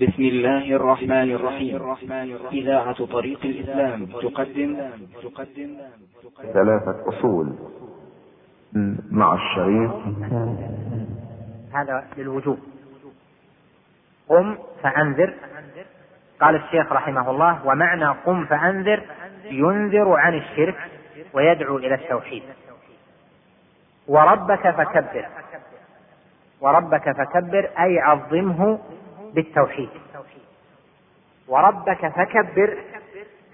بسم الله الرحمن الرحيم. إذاعة طريق الإسلام تقدم. تقدم. ثلاثة أصول. مع الشريط هذا للوجوب. قم فأنذر. قال الشيخ رحمه الله ومعنى قم فأنذر ينذر عن الشرك ويدعو إلى التوحيد. وربك فكبر. وربك فكبر أي عظمه بالتوحيد. وربك فكبر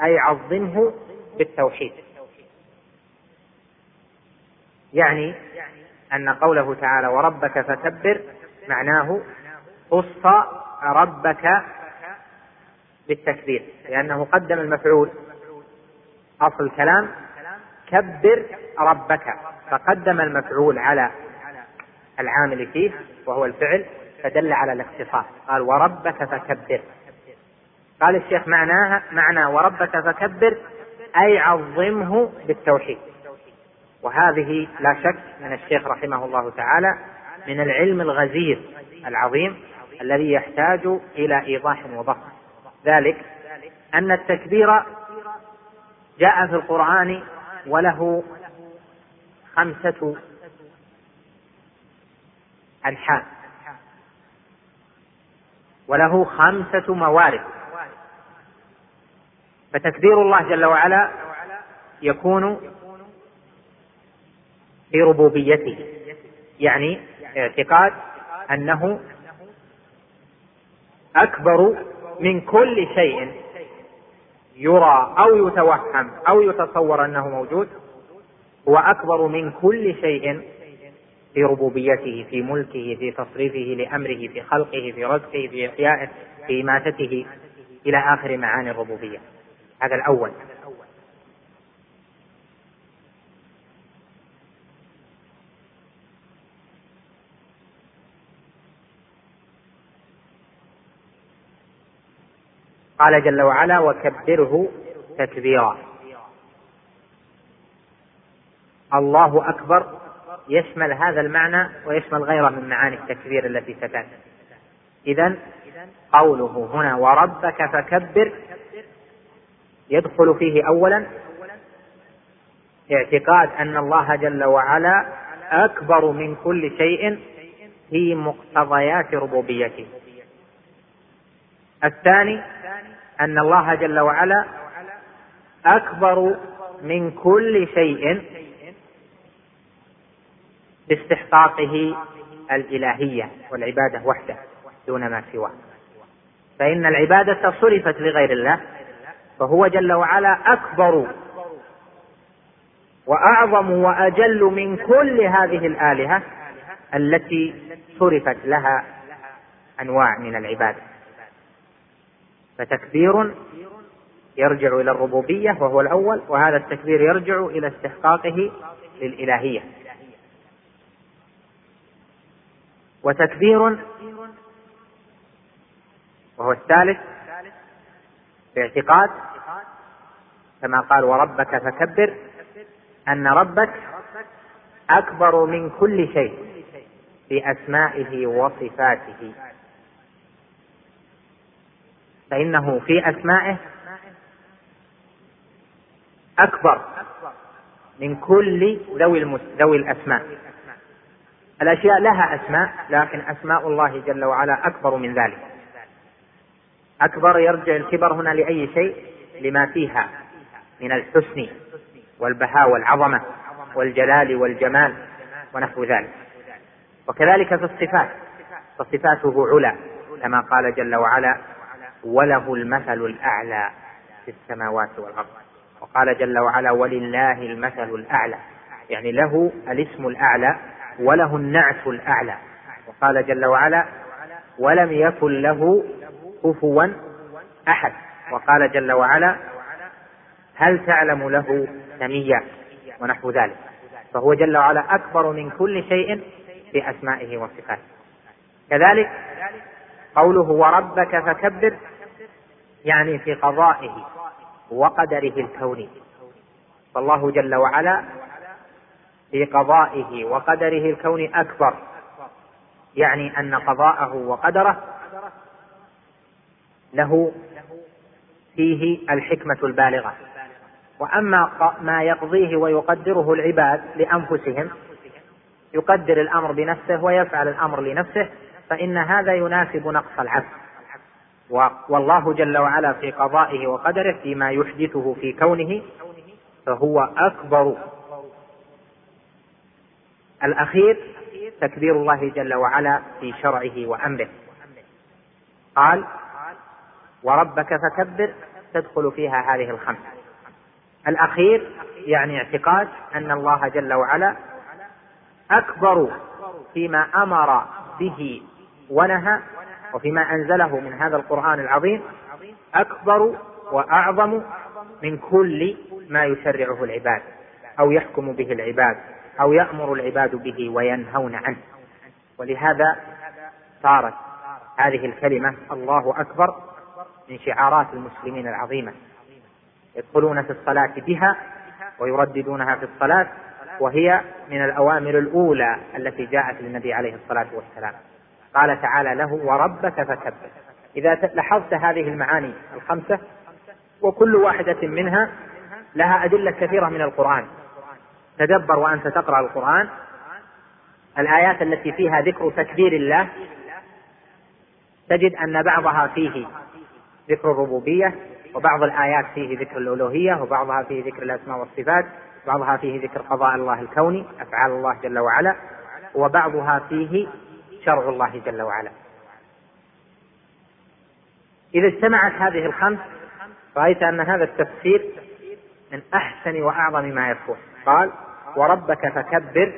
أي عظمه بالتوحيد. يعني أن قوله تعالى وربك فكبر معناه خص ربك بالتكبير لأنه قدم المفعول. أصل الكلام كبر ربك فقدم المفعول على العامل فيه وهو الفعل. فدل على الاختصاص. قال وربك فكبر. قال الشيخ معناها معنى وربك فكبر أي عظمه بالتوحيد. وهذه لا شك من الشيخ رحمه الله تعالى من العلم الغزير العظيم الذي يحتاج إلى إيضاح وضح ذلك أن التكبير جاء في القرآن وله خمسة أنحاء وله خمسة موارد. فتكبير الله جل وعلا يكون في ربوبيته. يعني اعتقاد أنه أكبر من كل شيء يرى أو يتوهم أو يتصور أنه موجود. هو أكبر من كل شيء في ربوبيته في ملكه في تصريفه لأمره في خلقه في رزقه في إحيائه في إماتته إلى آخر معاني الربوبية. هذا الأول. قال جل وعلا وكبره تكبيرا. الله أكبر. يشمل هذا المعنى ويشمل غيره من معاني التكبير التي ستأتي إذا قوله هنا وربك فكبر يدخل فيه أولا اعتقاد أن الله جل وعلا أكبر من كل شيء في مقتضيات ربوبيته. الثاني أن الله جل وعلا أكبر من كل شيء باستحقاقه الإلهية والعبادة وحده دون ما سواه. فإن العبادة صرفت لغير الله فهو جل وعلا أكبر وأعظم وأجل من كل هذه الآلهة التي صرفت لها أنواع من العبادة. فتكبير يرجع إلى الربوبية وهو الأول وهذا التكبير يرجع إلى استحقاقه للإلهية. وتكبير وهو الثالث باعتقاد كما قال وربك فكبر أن ربك أكبر من كل شيء في أسمائه وصفاته. فإنه في أسمائه أكبر من كل ذوي ذوي الأسماء. الأشياء لها أسماء لكن أسماء الله جل وعلا أكبر من ذلك. أكبر يرجع الكبر هنا لأي شيء؟ لما فيها من الحسن والبهاء والعظمة والجلال والجمال ونحو ذلك. وكذلك في الصفات فصفاته علا كما قال جل وعلا وله المثل الأعلى في السماوات والأرض وقال جل وعلا ولله المثل الأعلى يعني له الاسم الأعلى وله النعت الأعلى. وقال جل وعلا ولم يكن له كفوا أحد. وقال جل وعلا هل تعلم له سميا؟ ونحو ذلك. فهو جل وعلا أكبر من كل شيء في أسمائه وصفاته. كذلك قوله وربك فكبر يعني في قضائه وقدره الكوني. فالله جل وعلا في قضائه وقدره الكوني أكبر. يعني أن قضاءه وقدره له فيه الحكمة البالغة. وأما ما يقضيه ويقدره العباد لأنفسهم يقدر الأمر بنفسه ويفعل الأمر لنفسه فإن هذا يناسب نقص العبد. والله جل وعلا في قضائه وقدره فيما يحدثه في كونه فهو أكبر الأخير تكبير الله جل وعلا في شرعه وأمره. قال وربك فكبر تدخل فيها هذه الخمس. الأخير يعني اعتقاد أن الله جل وعلا أكبر فيما أمر به ونهى وفيما أنزله من هذا القرآن العظيم أكبر وأعظم من كل ما يشرعه العباد أو يحكم به العباد. أو يأمر العباد به وينهون عنه. ولهذا صارت هذه الكلمة الله أكبر من شعارات المسلمين العظيمة. يدخلون في الصلاة بها ويرددونها في الصلاة وهي من الأوامر الأولى التي جاءت للنبي عليه الصلاة والسلام. قال تعالى له وربك فكبر إذا لاحظت هذه المعاني الخمسة وكل واحدة منها لها أدلة كثيرة من القرآن. تدبر وأنت تقرأ القرآن. الآيات التي فيها ذكر تكبير الله تجد أن بعضها فيه ذكر الربوبية وبعض الآيات فيه ذكر الألوهية وبعضها فيه ذكر الأسماء والصفات بعضها فيه ذكر قضاء الله الكوني أفعال الله جل وعلا وبعضها فيه شرع الله جل وعلا. إذا اجتمعت هذه الخمس رأيت أن هذا التفسير من أحسن وأعظم ما يكون. قال وربك فكبر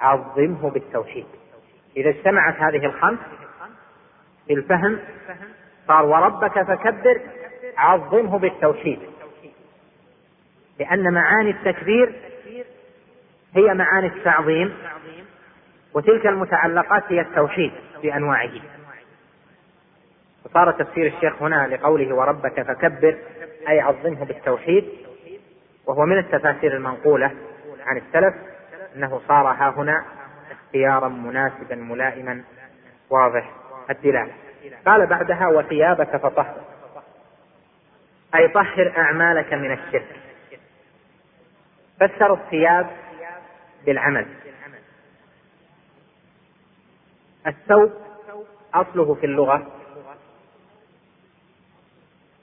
عظمه بالتوحيد. إذا اجتمعت هذه الخمس في الفهم صار وربك فكبر عظمه بالتوحيد. لأن معاني التكبير هي معاني التعظيم وتلك المتعلقات هي التوحيد بأنواعه. وصار تفسير الشيخ هنا لقوله وربك فكبر أي عظمه بالتوحيد وهو من التفاسير المنقولة عن السلف أنه صار ها هنا اختيارا مناسبا ملائما واضح الدلالة. قال بعدها وثيابك فطهر. أي طهر أعمالك من الشرك. فسر الثياب بالعمل. الثوب أصله في اللغة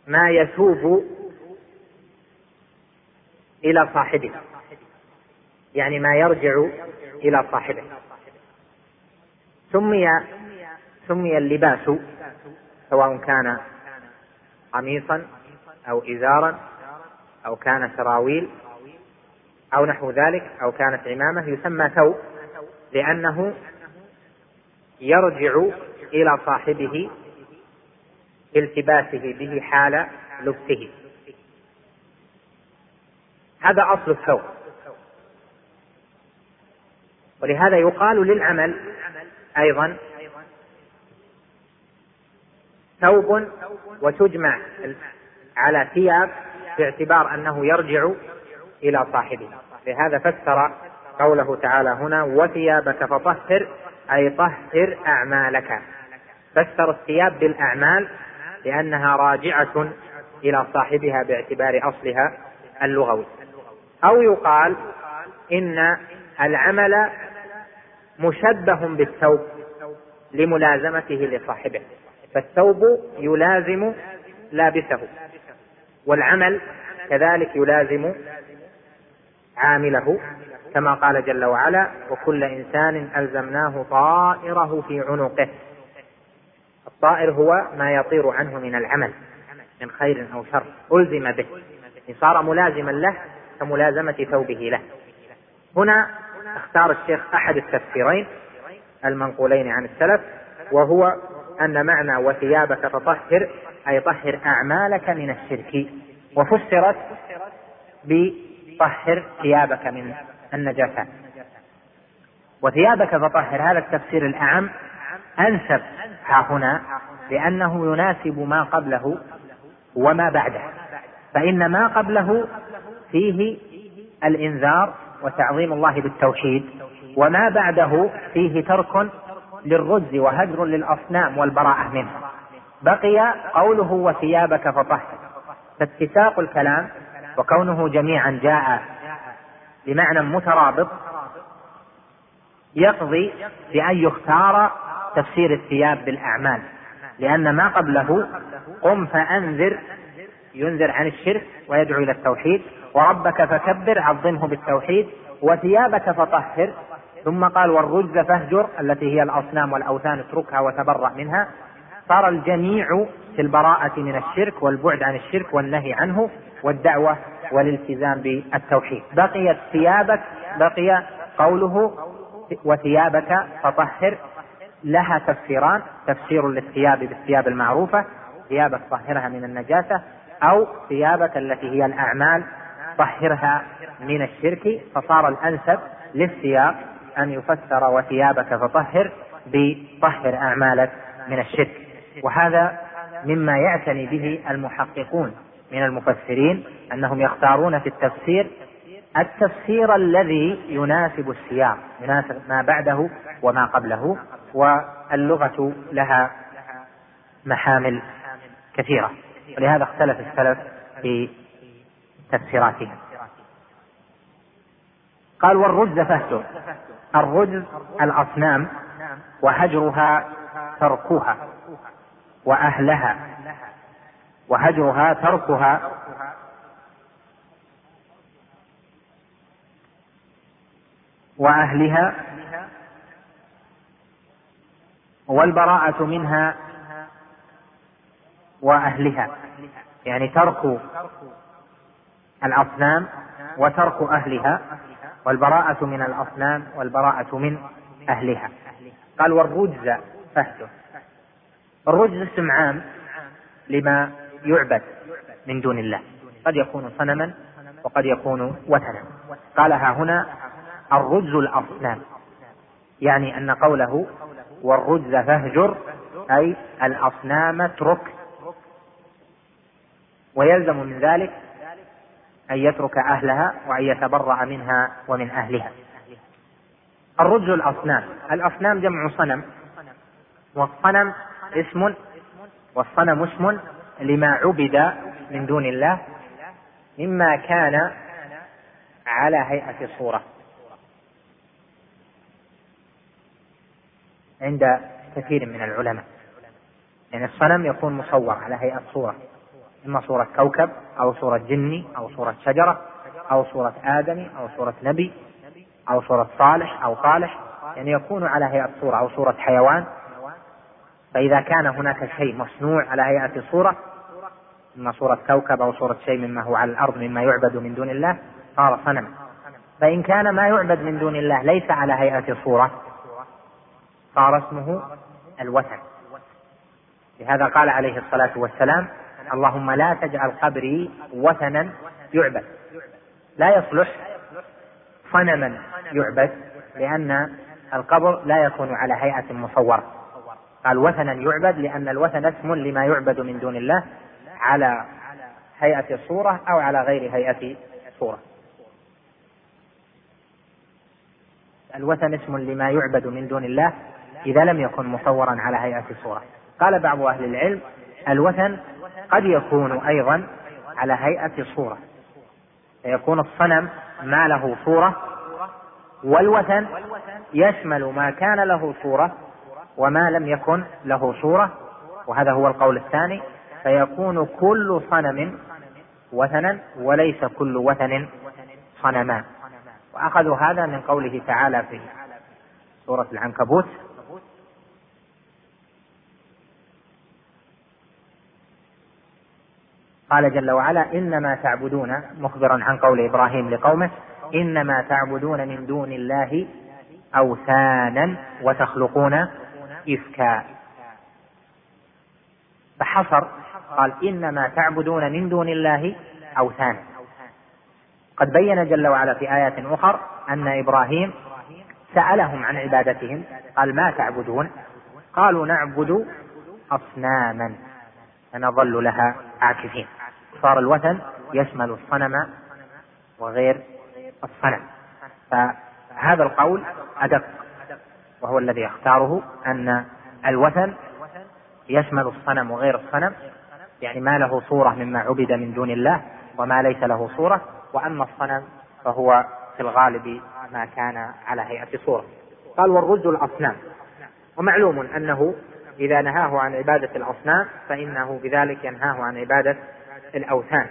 ما يثوب إلى صاحبه. يعني ما يرجع إلى صاحبه. سمي سمي اللباس سواء كان قميصا أو إزارا أو كان سراويل أو نحو ذلك أو كانت عمامة يسمى ثوب لأنه يرجع إلى صاحبه التباسه به حال لبسه. هذا أصل الثوب. ولهذا يقال للعمل أيضا ثوب وتجمع على ثياب باعتبار أنه يرجع إلى صاحبه. لهذا فسر قوله تعالى هنا وثيابك فطهر أي طهر أعمالك. فسر الثياب بالأعمال لأنها راجعة إلى صاحبها باعتبار أصلها اللغوي. أو يقال إن العمل مشبه بالثوب لملازمته لصاحبه. فالثوب يلازم لابسه والعمل كذلك يلازم عامله كما قال جل وعلا وكل إنسان ألزمناه طائره في عنقه. الطائر هو ما يطير عنه من العمل من خير أو شر ألزم به. صار ملازما له كملازمه ثوبه له. هنا اختار الشيخ أحد التفسيرين المنقولين عن السلف وهو أن معنى وثيابك فطهر أي طهر أعمالك من الشرك وفسرت بطهر ثيابك من النجاسات وثيابك فطهر هذا التفسير الأعم أنسب ها هنا لأنه يناسب ما قبله وما بعده فإن ما قبله فيه الإنذار وتعظيم الله بالتوحيد وما بعده فيه ترك للرز وهجر للأصنام والبراءة منها بقي قوله وثيابك فطهر فاتساق الكلام وكونه جميعا جاء بمعنى مترابط يقضي بأن يختار تفسير الثياب بالأعمال. لأن ما قبله قم فأنذر ينذر عن الشرك ويدعو إلى التوحيد. وربك فكبر عظمه بالتوحيد وثيابك فطهر. ثم قال والرجز فاهجر التي هي الأصنام والأوثان اتركها وتبرأ منها. صار الجميع في البراءة من الشرك والبعد عن الشرك والنهي عنه والدعوة والالتزام بالتوحيد. بقيت ثيابك بقي قوله وثيابك فطهر. لها تفسيران تفسير للثياب بالثياب المعروفة ثيابك طهرها من النجاسة أو ثيابك التي هي الأعمال طهرها من الشرك فصار الأنسب للسياق أن يفسر وثيابك فطهر بطهر أعمالك من الشرك. وهذا مما يعتني به المحققون من المفسرين أنهم يختارون في التفسير التفسير الذي يناسب السياق يناسب ما بعده وما قبله واللغة لها محامل كثيرة. ولهذا اختلف السلف في تفسيراتها. قال والرجز فهجر الرجز الأصنام وهجرها تركها وأهلها. وهجرها تركها وأهلها والبراءة منها وأهلها. يعني ترك الأصنام وترك أهلها والبراءة من الأصنام والبراءة من أهلها. قال والرجز فهده الرجز اسم عام لما يعبد من دون الله. قد يكون صنما وقد يكون وثنا. قالها هنا الرجز الأصنام. يعني أن قوله والرجز فاهجر أي الأصنام اترك ويلزم من ذلك أن يترك أهلها وأن يتبرأ منها ومن أهلها. الرجز الأصنام. الأصنام جمع صنم. والصنم اسم والصنم اسم لما عبد من دون الله مما كان على هيئة صورة عند كثير من العلماء. يعني الصنم يكون مصور على هيئة صورة. إما صورة كوكب أو صورة جني أو صورة شجرة أو صورة آدمي أو صورة نبي أو صورة صالح أو صالح يعني يكون على هيئة صورة أو صورة حيوان. فإذا كان هناك شيء مصنوع على هيئة صورة إما صورة كوكب أو صورة شيء مما هو على الأرض مما يعبد من دون الله صار صنما. فإن كان ما يعبد من دون الله ليس على هيئة صورة صار اسمه الوثن. لهذا قال عليه الصلاة والسلام اللهم لا تجعل قبري وثنا يعبد. لا يصلح صنما يعبد لأن القبر لا يكون على هيئة مصورة. قال وثنا يعبد لأن الوثن اسم لما يعبد من دون الله على هيئة صورة أو على غير هيئة صورة. الوثن اسم لما يعبد من دون الله إذا لم يكن مصورا على هيئة صورة. قال بعض أهل العلم الوثن قد يكون أيضا على هيئة صورة فيكون الصنم ما له صورة والوثن يشمل ما كان له صورة وما لم يكن له صورة وهذا هو القول الثاني. فيكون كل صنم وثنا وليس كل وثن صنما. وأخذوا هذا من قوله تعالى في سورة العنكبوت قال جل وعلا إنما تعبدون مخبرا عن قول إبراهيم لقومه إنما تعبدون من دون الله أوثانا وتخلقون إفكا. فحصر قال إنما تعبدون من دون الله أوثانا. قد بين جل وعلا في آيات أخر أن إبراهيم سألهم عن عبادتهم قال ما تعبدون؟ قالوا نعبد أصناما فنظل لها عاكفين. صار الوثن يشمل الصنم وغير الصنم. فهذا القول أدق وهو الذي يختاره أن الوثن يشمل الصنم وغير الصنم يعني ما له صورة مما عبد من دون الله وما ليس له صورة وأما الصنم فهو في الغالب ما كان على هيئة صورة. قال والرجل الأصنام. ومعلوم أنه إذا نهاه عن عبادة الأصنام فإنه بذلك ينهاه عن عبادة الأوثان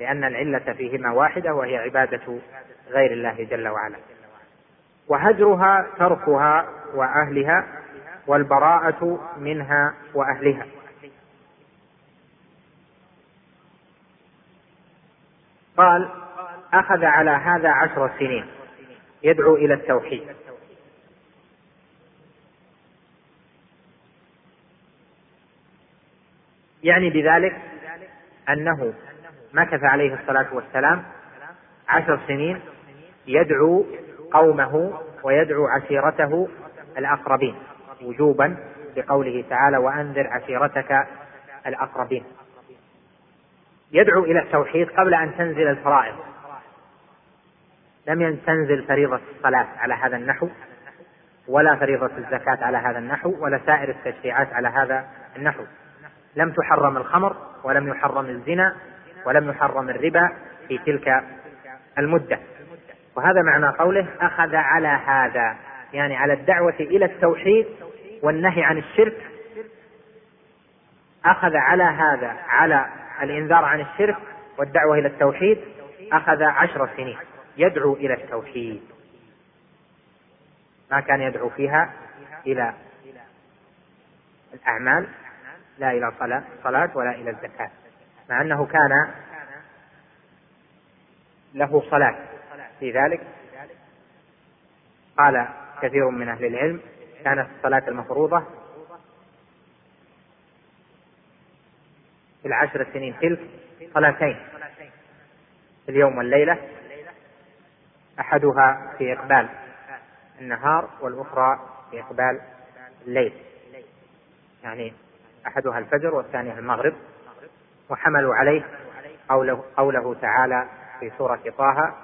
لأن العلة فيهما واحدة وهي عبادة غير الله جل وعلا. وهجرها تركها وأهلها والبراءة منها وأهلها. قال أخذ على هذا عشر سنين يدعو إلى التوحيد. يعني بذلك أنه مكث عليه الصلاة والسلام عشر سنين يدعو قومه ويدعو عشيرته الأقربين وجوبا بقوله تعالى وأنذر عشيرتك الأقربين يدعو إلى التوحيد قبل أن تنزل الفرائض. لم تنزل فريضة الصلاة على هذا النحو ولا فريضة الزكاة على هذا النحو ولا سائر التشريعات على هذا النحو. لم تحرم الخمر ولم يحرم الزنا ولم يحرم الربا في تلك المدة. وهذا معنى قوله أخذ على هذا يعني على الدعوة إلى التوحيد والنهي عن الشرك. أخذ على هذا على الإنذار عن الشرك والدعوة إلى التوحيد أخذ عشر سنين يدعو إلى التوحيد. ما كان يدعو فيها إلى الأعمال لا إلى صلاة, ولا إلى الزكاة. مع أنه كان له صلاة في ذلك. قال كثير من أهل العلم كانت الصلاة المفروضة في العشر سنين تلك صلاتين في اليوم والليلة أحدها في إقبال النهار والأخرى في إقبال الليل. يعني أحدها الفجر والثانية المغرب وحملوا عليه قوله, قوله تعالى في سورة طه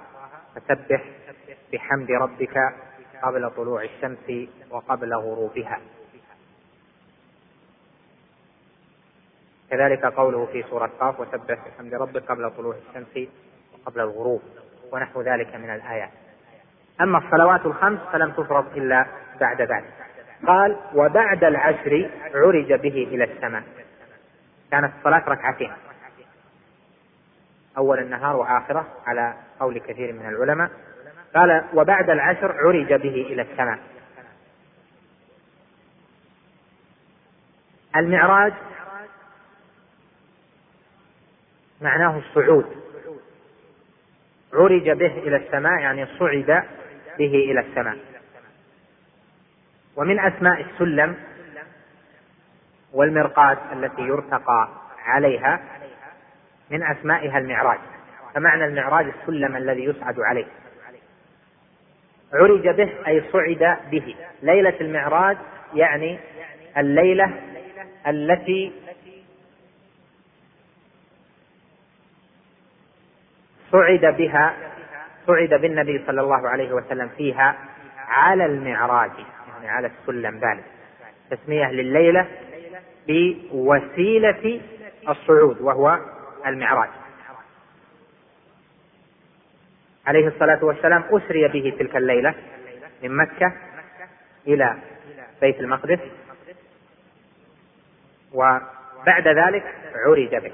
فسبح بحمد ربك قبل طلوع الشمس وقبل غروبها. كذلك قوله في سورة قاف وسبح بحمد ربك قبل طلوع الشمس وقبل الغروب. ونحو ذلك من الآيات. أما الصلوات الخمس فلم تفرض إلا بعد ذلك. قال وبعد العشر عرج به إلى السماء. كانت الصلاة ركعتين. أول النهار وآخره على قول كثير من العلماء. قال وبعد العشر عرج به إلى السماء. المعراج معناه الصعود. عرج به إلى السماء يعني صعد به إلى السماء. ومن أسماء السلم والمرقاة التي يرتقى عليها من أسمائها المعراج. فمعنى المعراج السلم الذي يصعد عليه. عرج به أي صعد به. ليلة المعراج يعني الليلة التي صعد بها صعد بالنبي صلى الله عليه وسلم فيها على المعراج. على السلم ذلك تسمية لليلة بوسيلة الصعود وهو المعراج. عليه الصلاة والسلام أسري به تلك الليلة من مكة إلى بيت المقدس وبعد ذلك عرج به.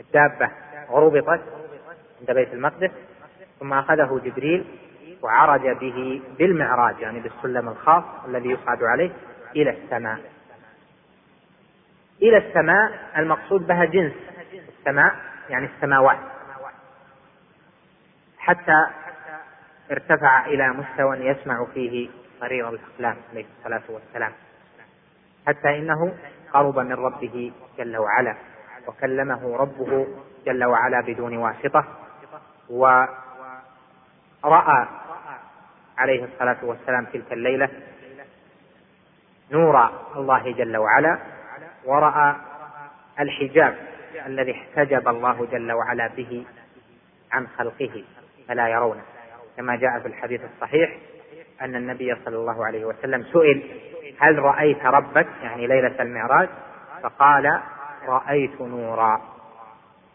الدابة ربطت عند بيت المقدس ثم أخذه جبريل وعرج به بالمعراج يعني بالسلم الخاص الذي يصعد عليه إلى السماء. إلى السماء المقصود بها جنس السماء يعني السماوات. حتى ارتفع إلى مستوى يسمع فيه صرير الأقلام عليه الصلاة والسلام. حتى إنه قرب من ربه جل وعلا وكلمه ربه جل وعلا بدون واسطة ورأى عليه الصلاة والسلام تلك الليلة. نور الله جل وعلا ورأى الحجاب الذي احتجب الله جل وعلا به عن خلقه فلا يرونه كما جاء في الحديث الصحيح أن النبي صلى الله عليه وسلم سئل هل رأيت ربك؟ يعني ليلة المعراج. فقال رأيت نورا.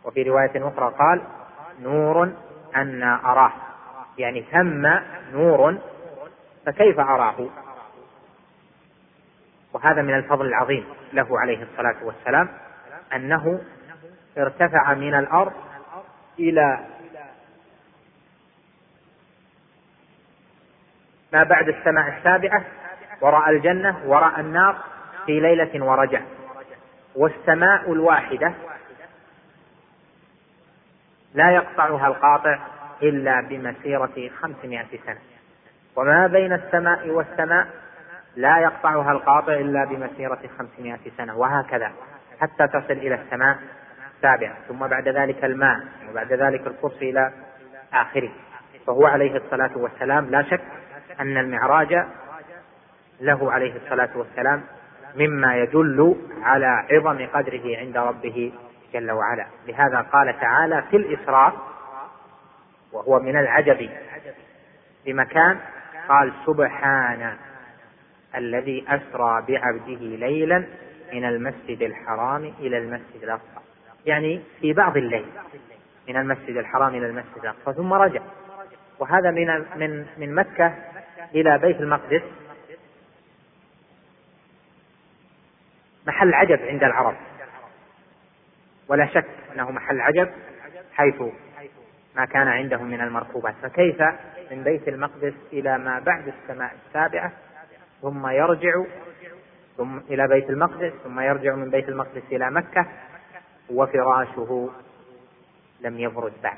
وفي رواية أخرى قال نور أن أراه. يعني ثم نور فكيف أراه؟ وهذا من الفضل العظيم له عليه الصلاة والسلام أنه ارتفع من الأرض إلى ما بعد السماء السابعة ورأى الجنة ورأى النار في ليلة ورجع والسماء الواحدة لا يقطعها القاطع إلا بمسيرة خمسمائة سنة. وما بين السماء والسماء لا يقطعها القاطع إلا بمسيرة خمسمائة سنة. وهكذا حتى تصل إلى السماء السابعة. ثم بعد ذلك الماء وبعد ذلك الكرسي إلى آخره. فهو عليه الصلاة والسلام. لا شك أن المعراج له عليه الصلاة والسلام مما يدل على عظم قدره عند ربه جل وعلا. لهذا قال تعالى في الإسراء وهو من العجب. بمكان قال سبحان الذي أسرى بعبده ليلا من المسجد الحرام إلى المسجد الأقصى. يعني في بعض الليل من المسجد الحرام إلى المسجد الأقصى ثم رجع. وهذا من من من مكة إلى بيت المقدس. محل عجب عند العرب. ولا شك أنه محل عجب حيث ما كان عندهم من المركوبات. فكيف من بيت المقدس إلى ما بعد السماء السابعة؟ ثم يرجع ثم إلى بيت المقدس ثم يرجع من بيت المقدس إلى مكة وفراشه لم يبرد بعد.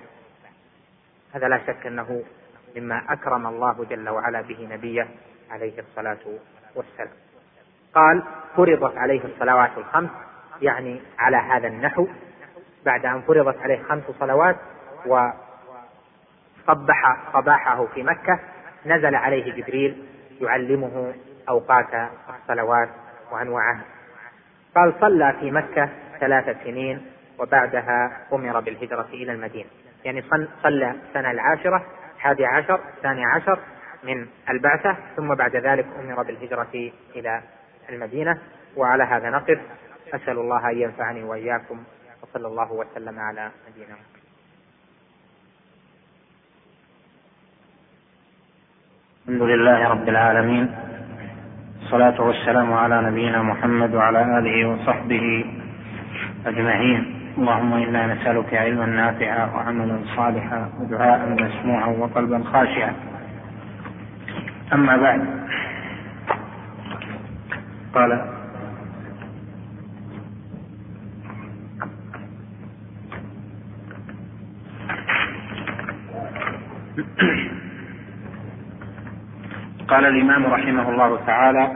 هذا لا شك أنه مما أكرم الله جل وعلا به نبيه عليه الصلاة والسلام. قال فرضت عليه الصلوات الخمس يعني على هذا النحو. بعد أن فرضت عليه خمس صلوات وصبح صباحه في مكة نزل عليه جبريل يعلمه أوقات الصلوات وأنواعها. قال صلى في مكة ثلاث سنين وبعدها أمر بالهجرة إلى المدينة. يعني صلى السنة العاشرة الحادي عشر الثاني عشر من البعثة ثم بعد ذلك أمر بالهجرة إلى المدينة. وعلى هذا نقف. أسأل الله أن ينفعني وإياكم وصلى الله وسلم على نبينا محمد. الحمد لله رب العالمين الصلاة والسلام على نبينا محمد وعلى آله وصحبه أجمعين. اللهم إنا نسألك علما نافعا وعملا صالحا ودعاء مسموعا وقلبا خاشعا. أما بعد قال قال الإمام رحمه الله تعالى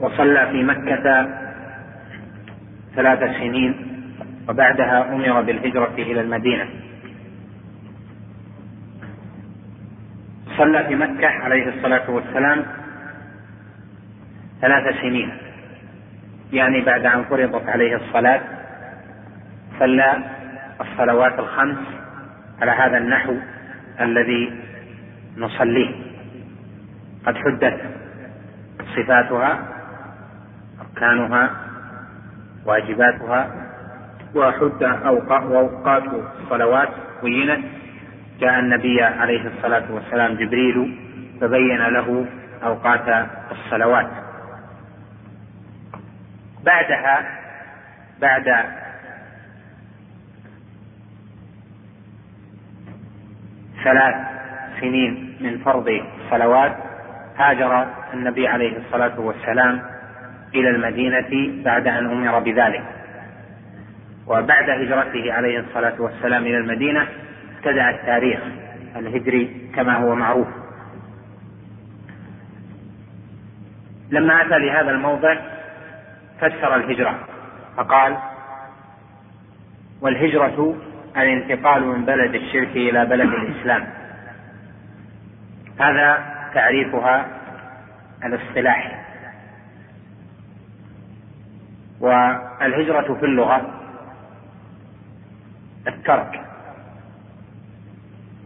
وصلى في مكة ثلاث سنين وبعدها أمر بالهجرة إلى المدينة. صلى في مكة عليه الصلاة والسلام ثلاث سنين. يعني بعد أن فرضت عليه الصلاة صلى الصلوات الخمس على هذا النحو الذي نصليه. قد حدت صفاتها أركانها واجباتها وحد أوقات الصلوات. بينت جاء النبي عليه الصلاة والسلام جبريل فبين له أوقات الصلوات. بعدها بعد ثلاث سنين من فرض الصلوات هاجر النبي عليه الصلاة والسلام إلى المدينة بعد أن أمر بذلك. وبعد هجرته عليه الصلاة والسلام إلى المدينة ابتدأ التاريخ الهجري كما هو معروف. لما أتى لهذا الموضع فسر الهجرة. فقال والهجرة الانتقال من بلد الشرك إلى بلد الإسلام. هذا تعريفها الاصطلاحي. والهجرة في اللغة الترك.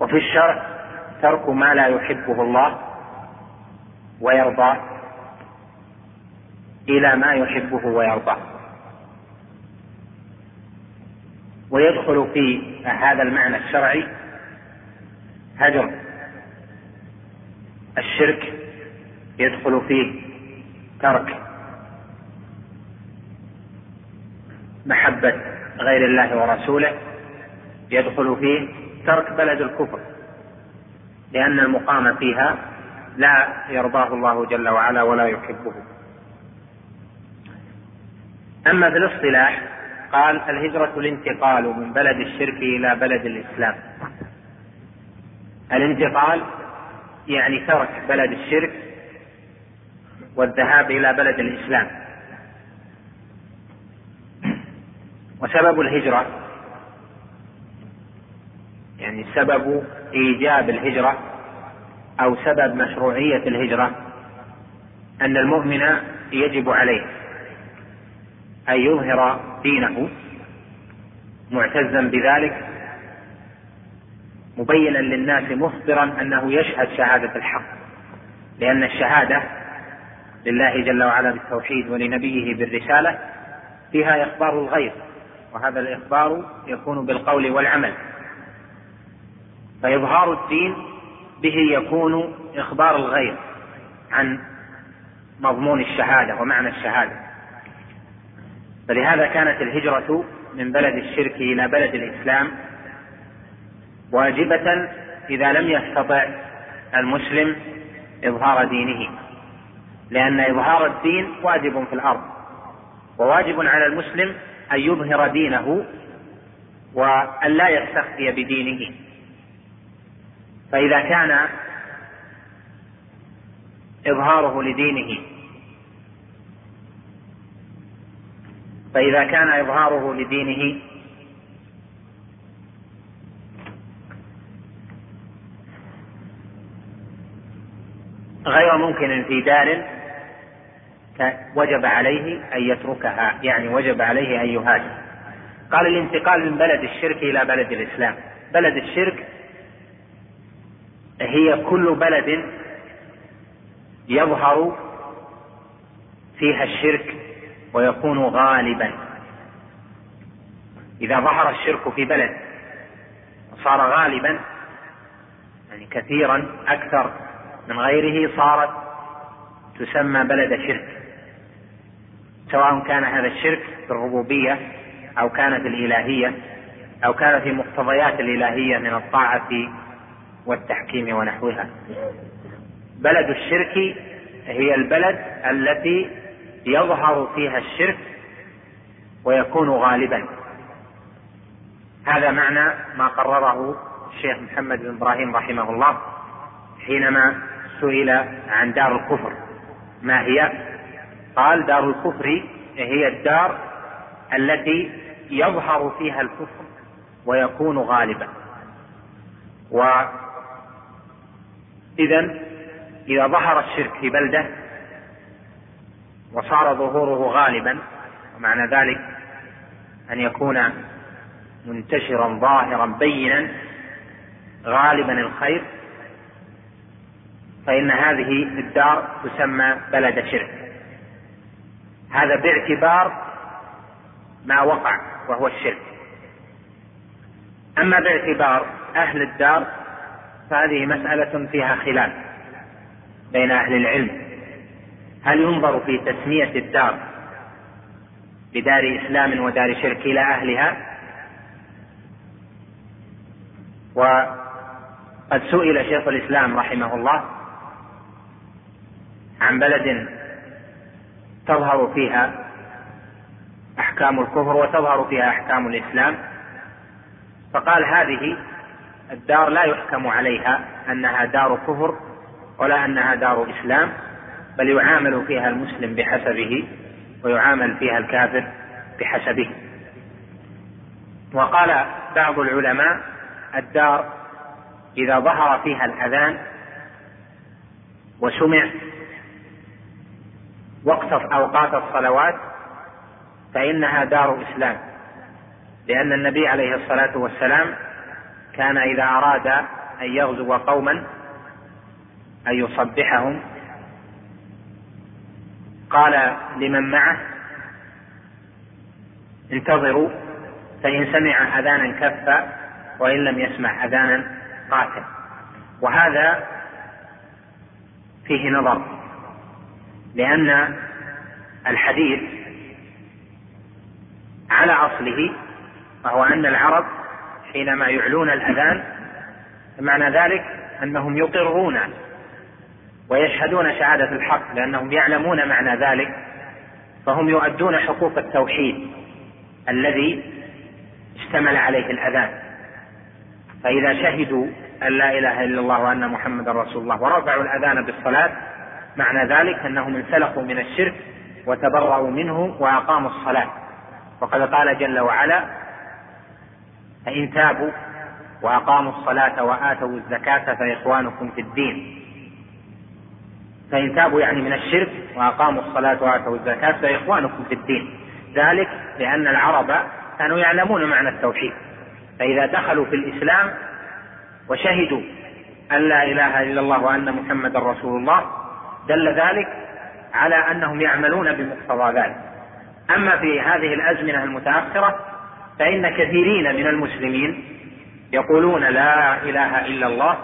وفي الشرع ترك ما لا يحبه الله ويرضى إلى ما يحبه ويرضاه. ويدخل في هذا المعنى الشرعي هجر. الشرك يدخل فيه ترك. محبة غير الله ورسوله يدخل فيه ترك بلد الكفر. لأن المقام فيها لا يرضاه الله جل وعلا ولا يحبه. أما في الاصطلاح قال الهجرة الانتقال من بلد الشرك إلى بلد الإسلام. الانتقال يعني ترك بلد الشرك والذهاب إلى بلد الإسلام. وسبب الهجرة يعني سبب إيجاب الهجرة أو سبب مشروعية الهجرة أن المؤمن يجب عليه أن يظهر دينه معتزا بذلك مبينا للناس مخبرا أنه يشهد شهادة الحق لأن الشهادة لله جل وعلا بالتوحيد ولنبيه بالرسالة فيها إخبار الغير وهذا الإخبار يكون بالقول والعمل. فإظهار الدين به يكون إخبار الغير عن مضمون الشهادة ومعنى الشهادة. فلهذا كانت الهجرة من بلد الشرك إلى بلد الإسلام واجبة إذا لم يستطع المسلم إظهار دينه لأن إظهار الدين واجب في الأرض وواجب على المسلم أن يظهر دينه وأن لا يستخفي بدينه. فإذا كان إظهاره لدينه فإذا كان إظهاره لدينه غير ممكن في دار وجب عليه أن يتركها يعني وجب عليه أن يهاجر. قال الانتقال من بلد الشرك إلى بلد الإسلام. بلد الشرك هي كل بلد يظهر فيها الشرك ويكون غالبا. إذا ظهر الشرك في بلد وصار غالبا يعني كثيرا أكثر من غيره صارت تسمى بلد شرك. سواء كان هذا الشرك في الربوبية أو كان في الإلهية أو كان في مقتضيات الإلهية من الطاعة والتحكيم ونحوها. بلد الشرك هي البلد التي يظهر فيها الشرك ويكون غالبا. هذا معنى ما قرره الشيخ محمد بن إبراهيم رحمه الله حينما سئل عن دار الكفر. ما هي؟ قال دار الكفر هي الدار التي يظهر فيها الكفر ويكون غالبا. وإذا إذا ظهر الشرك في بلدة وصار ظهوره غالبا ومعنى ذلك أن يكون منتشرا ظاهرا بينا غالبا الخير فإن هذه الدار تسمى بلد شرك. هذا باعتبار ما وقع وهو الشرك. أما باعتبار أهل الدار فهذه مسألة فيها خلاف بين أهل العلم. هل ينظر في تسمية الدار بدار إسلام ودار شرك إلى أهلها؟ وقد سئل شيخ الإسلام رحمه الله عن بلد تظهر فيها أحكام الكفر وتظهر فيها أحكام الإسلام فقال هذه الدار لا يحكم عليها أنها دار كفر ولا أنها دار إسلام. بل يعامل فيها المسلم بحسبه ويعامل فيها الكافر بحسبه. وقال بعض العلماء الدار إذا ظهر فيها الأذان وسمع وقت أوقات الصلوات فإنها دار إسلام لأن النبي عليه الصلاة والسلام كان إذا أراد أن يغزو قوما أن يصبحهم قال لمن معه انتظروا فإن سمع أذانا كف وإن لم يسمع أذانا قاتل. وهذا فيه نظر لأن الحديث على أصله وهو أن العرب حينما يعلون الأذان معنى ذلك أنهم يقرون ويشهدون شهادة الحق لأنهم يعلمون معنى ذلك فهم يؤدون حقوق التوحيد الذي اشتمل عليه الأذان. فإذا شهدوا أن لا إله إلا الله وأن محمدا رسول الله ورفعوا الأذان بالصلاة معنى ذلك أنهم انسلخوا من الشرك وتبرأوا منه وأقاموا الصلاة. وقد قال جل وعلا فإن تابوا وأقاموا الصلاة وآتوا الزكاة فإخوانكم في الدين. فإن تابوا يعني من الشرك وأقاموا الصلاة وآتوا الزكاة فإخوانكم في الدين. ذلك لأن العرب كانوا يعلمون معنى التوحيد. فإذا دخلوا في الإسلام وشهدوا أن لا إله إلا الله وأن محمدا رسول الله دل ذلك على أنهم يعملون بمقتضى ذلك. أما في هذه الأزمنة المتأخرة فإن كثيرين من المسلمين يقولون لا إله إلا الله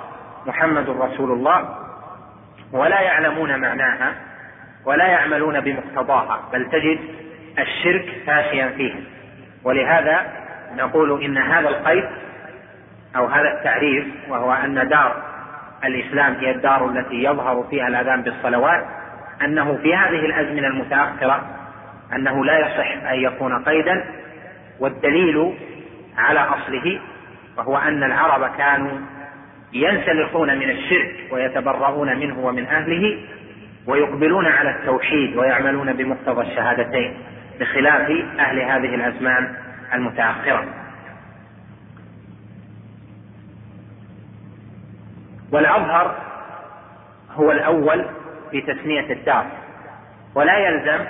محمد رسول الله ولا يعلمون معناها ولا يعملون بمقتضاها بل تجد الشرك فاشيا فيهم ولهذا نقول إن هذا القيد أو هذا التعريف وهو أن دار الإسلام هي الدار التي يظهر فيها الأذان بالصلوات أنه في هذه الأزمنة المتأخرة أنه لا يصح أن يكون قيدا والدليل على أصله وهو أن العرب كانوا ينسلخون من الشرك ويتبرؤون منه ومن أهله ويقبلون على التوحيد ويعملون بمقتضى الشهادتين بخلاف أهل هذه الأزمان المتأخرة. والأظهر هو الأول في تسمية الدار ولا يلزم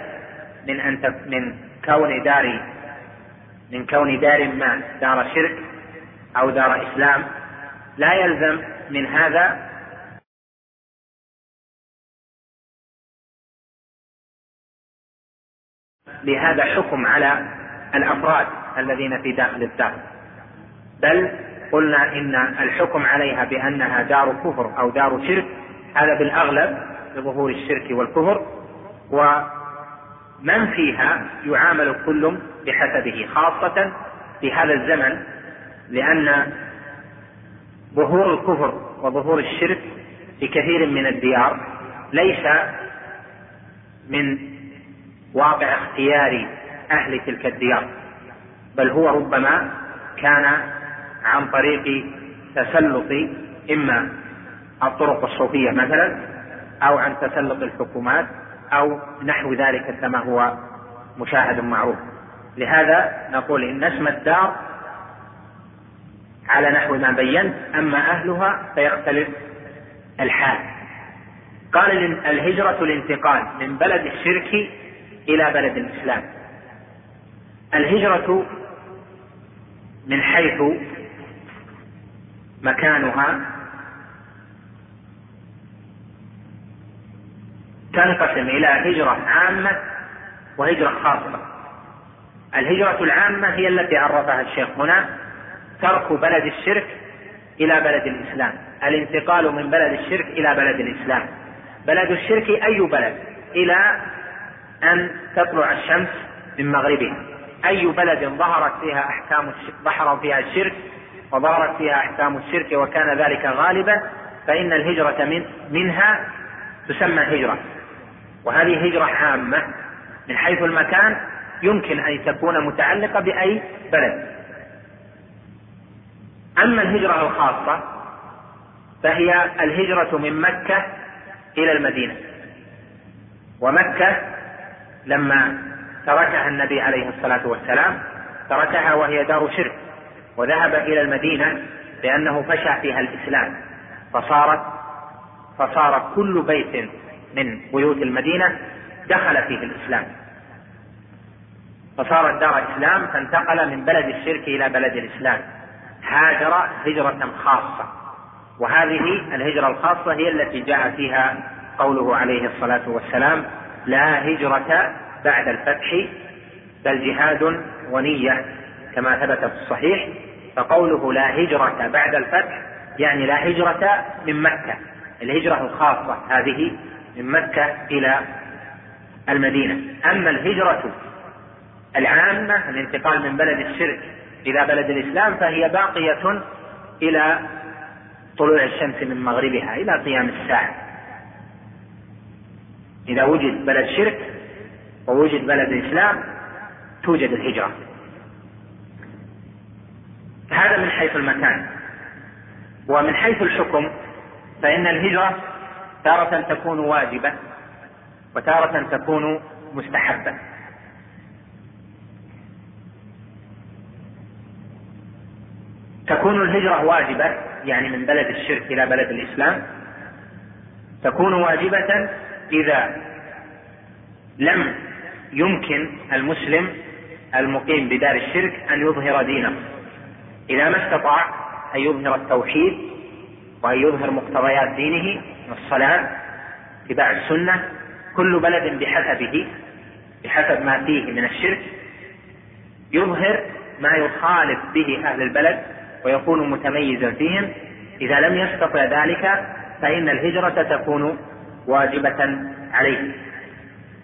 من أن من كون دار من كون دار ما دار شرك أو دار إسلام لا يلزم من هذا لهذا حكم على الأفراد الذين في داخل الدار. بل قلنا إن الحكم عليها بأنها دار كفر أو دار شرك هذا بالأغلب لظهور الشرك والكفر ومن فيها يعامل كل بحسبه خاصة في هذا الزمن لأن ظهور الكفر وظهور الشرك في كثير من الديار ليس من واقع اختيار أهل تلك الديار بل هو ربما كان عن طريق تسلط إما الطرق الصوفية مثلا أو عن تسلط الحكومات أو نحو ذلك كما هو مشاهد معروف. لهذا نقول إن اسم الدار على نحو ما بينت أما أهلها فيختلف الحال. قال الهجرة الانتقال من بلد الشرك إلى بلد الإسلام. الهجرة من حيث مكانها تنقسم إلى هجرة عامة وهجرة خاصة. الهجرة العامة هي التي عرفها الشيخ هنا ترك بلد الشرك إلى بلد الإسلام. الانتقال من بلد الشرك إلى بلد الإسلام. بلد الشرك أي بلد؟ إلى أن تطلع الشمس من مغربها. أي بلد ظهرت فيها أحكام ظهر فيها الشرك وظهرت فيها أحكام الشرك وكان ذلك غالبا فإن الهجرة من منها تسمى هجرة. وهذه هجرة عامة من حيث المكان يمكن أن تكون متعلقة بأي بلد. أما الهجرة الخاصة فهي الهجرة من مكة إلى المدينة. ومكة لما تركها النبي عليه الصلاة والسلام تركها وهي دار شرك وذهب إلى المدينة لأنه فشى فيها الإسلام. فصارت فصار كل بيت من بيوت المدينة دخل فيه الإسلام. فصارت دار إسلام فانتقل من بلد الشرك إلى بلد الإسلام. هاجر هجرة خاصة. وهذه الهجرة الخاصة هي التي جاء فيها قوله عليه الصلاة والسلام لا هجرة بعد الفتح بل جهاد ونية كما ثبت في الصحيح. فقوله لا هجرة بعد الفتح يعني لا هجرة من مكة. الهجرة الخاصة هذه من مكة إلى المدينة. أما الهجرة العامة الانتقال من بلد الشرك إلى بلد الإسلام فهي باقية إلى طلوع الشمس من مغربها إلى قيام الساعة. إذا وجد بلد شرك ووجد بلد الإسلام توجد الهجرة. هذا من حيث المكان. ومن حيث الحكم فإن الهجرة تارة تكون واجبة وتارة تكون مستحبة. تكون الهجرة واجبة يعني من بلد الشرك إلى بلد الإسلام. تكون واجبة إذا لم يمكن المسلم المقيم بدار الشرك أن يظهر دينه. إذا ما استطاع أن يظهر التوحيد وأن يظهر مقتضيات دينه الصلاة اتباع السنة كل بلد بحسبه بحسب ما فيه من الشرك يظهر ما يخالف به أهل البلد ويكون متميزا فيهم. إذا لم يستطع ذلك فإن الهجرة تكون واجبة عليه.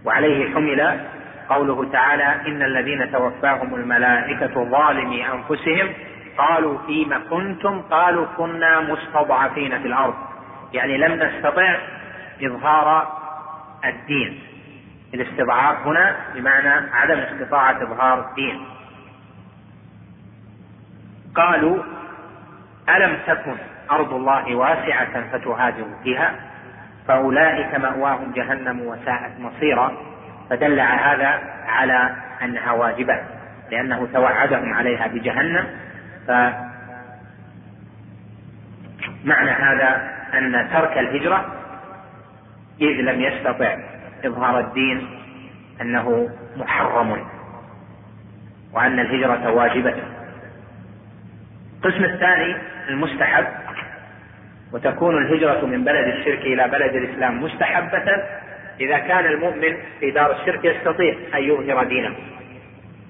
وعليه حمل قوله تعالى إن الذين توفاهم الملائكة ظالمي أنفسهم قالوا فيما كنتم؟ قالوا كنا مستضعفين في الأرض. يعني لم نستطع إظهار الدين. الاستضعاف هنا بمعنى عدم استطاعة إظهار الدين. قالوا ألم تكن أرض الله واسعة فتهاجروا فيها؟ فأولئك مأواهم جهنم وساءت مصيرا. فدل هذا على أنها واجبة لأنه توعدهم عليها بجهنم. فمعنى هذا أن ترك الهجرة إذ لم يستطع إظهار الدين أنه محرم وأن الهجرة واجبة. القسم الثاني المستحب وتكون الهجرة من بلد الشرك إلى بلد الإسلام مستحبة إذا كان المؤمن في دار الشرك يستطيع أن يظهر دينه.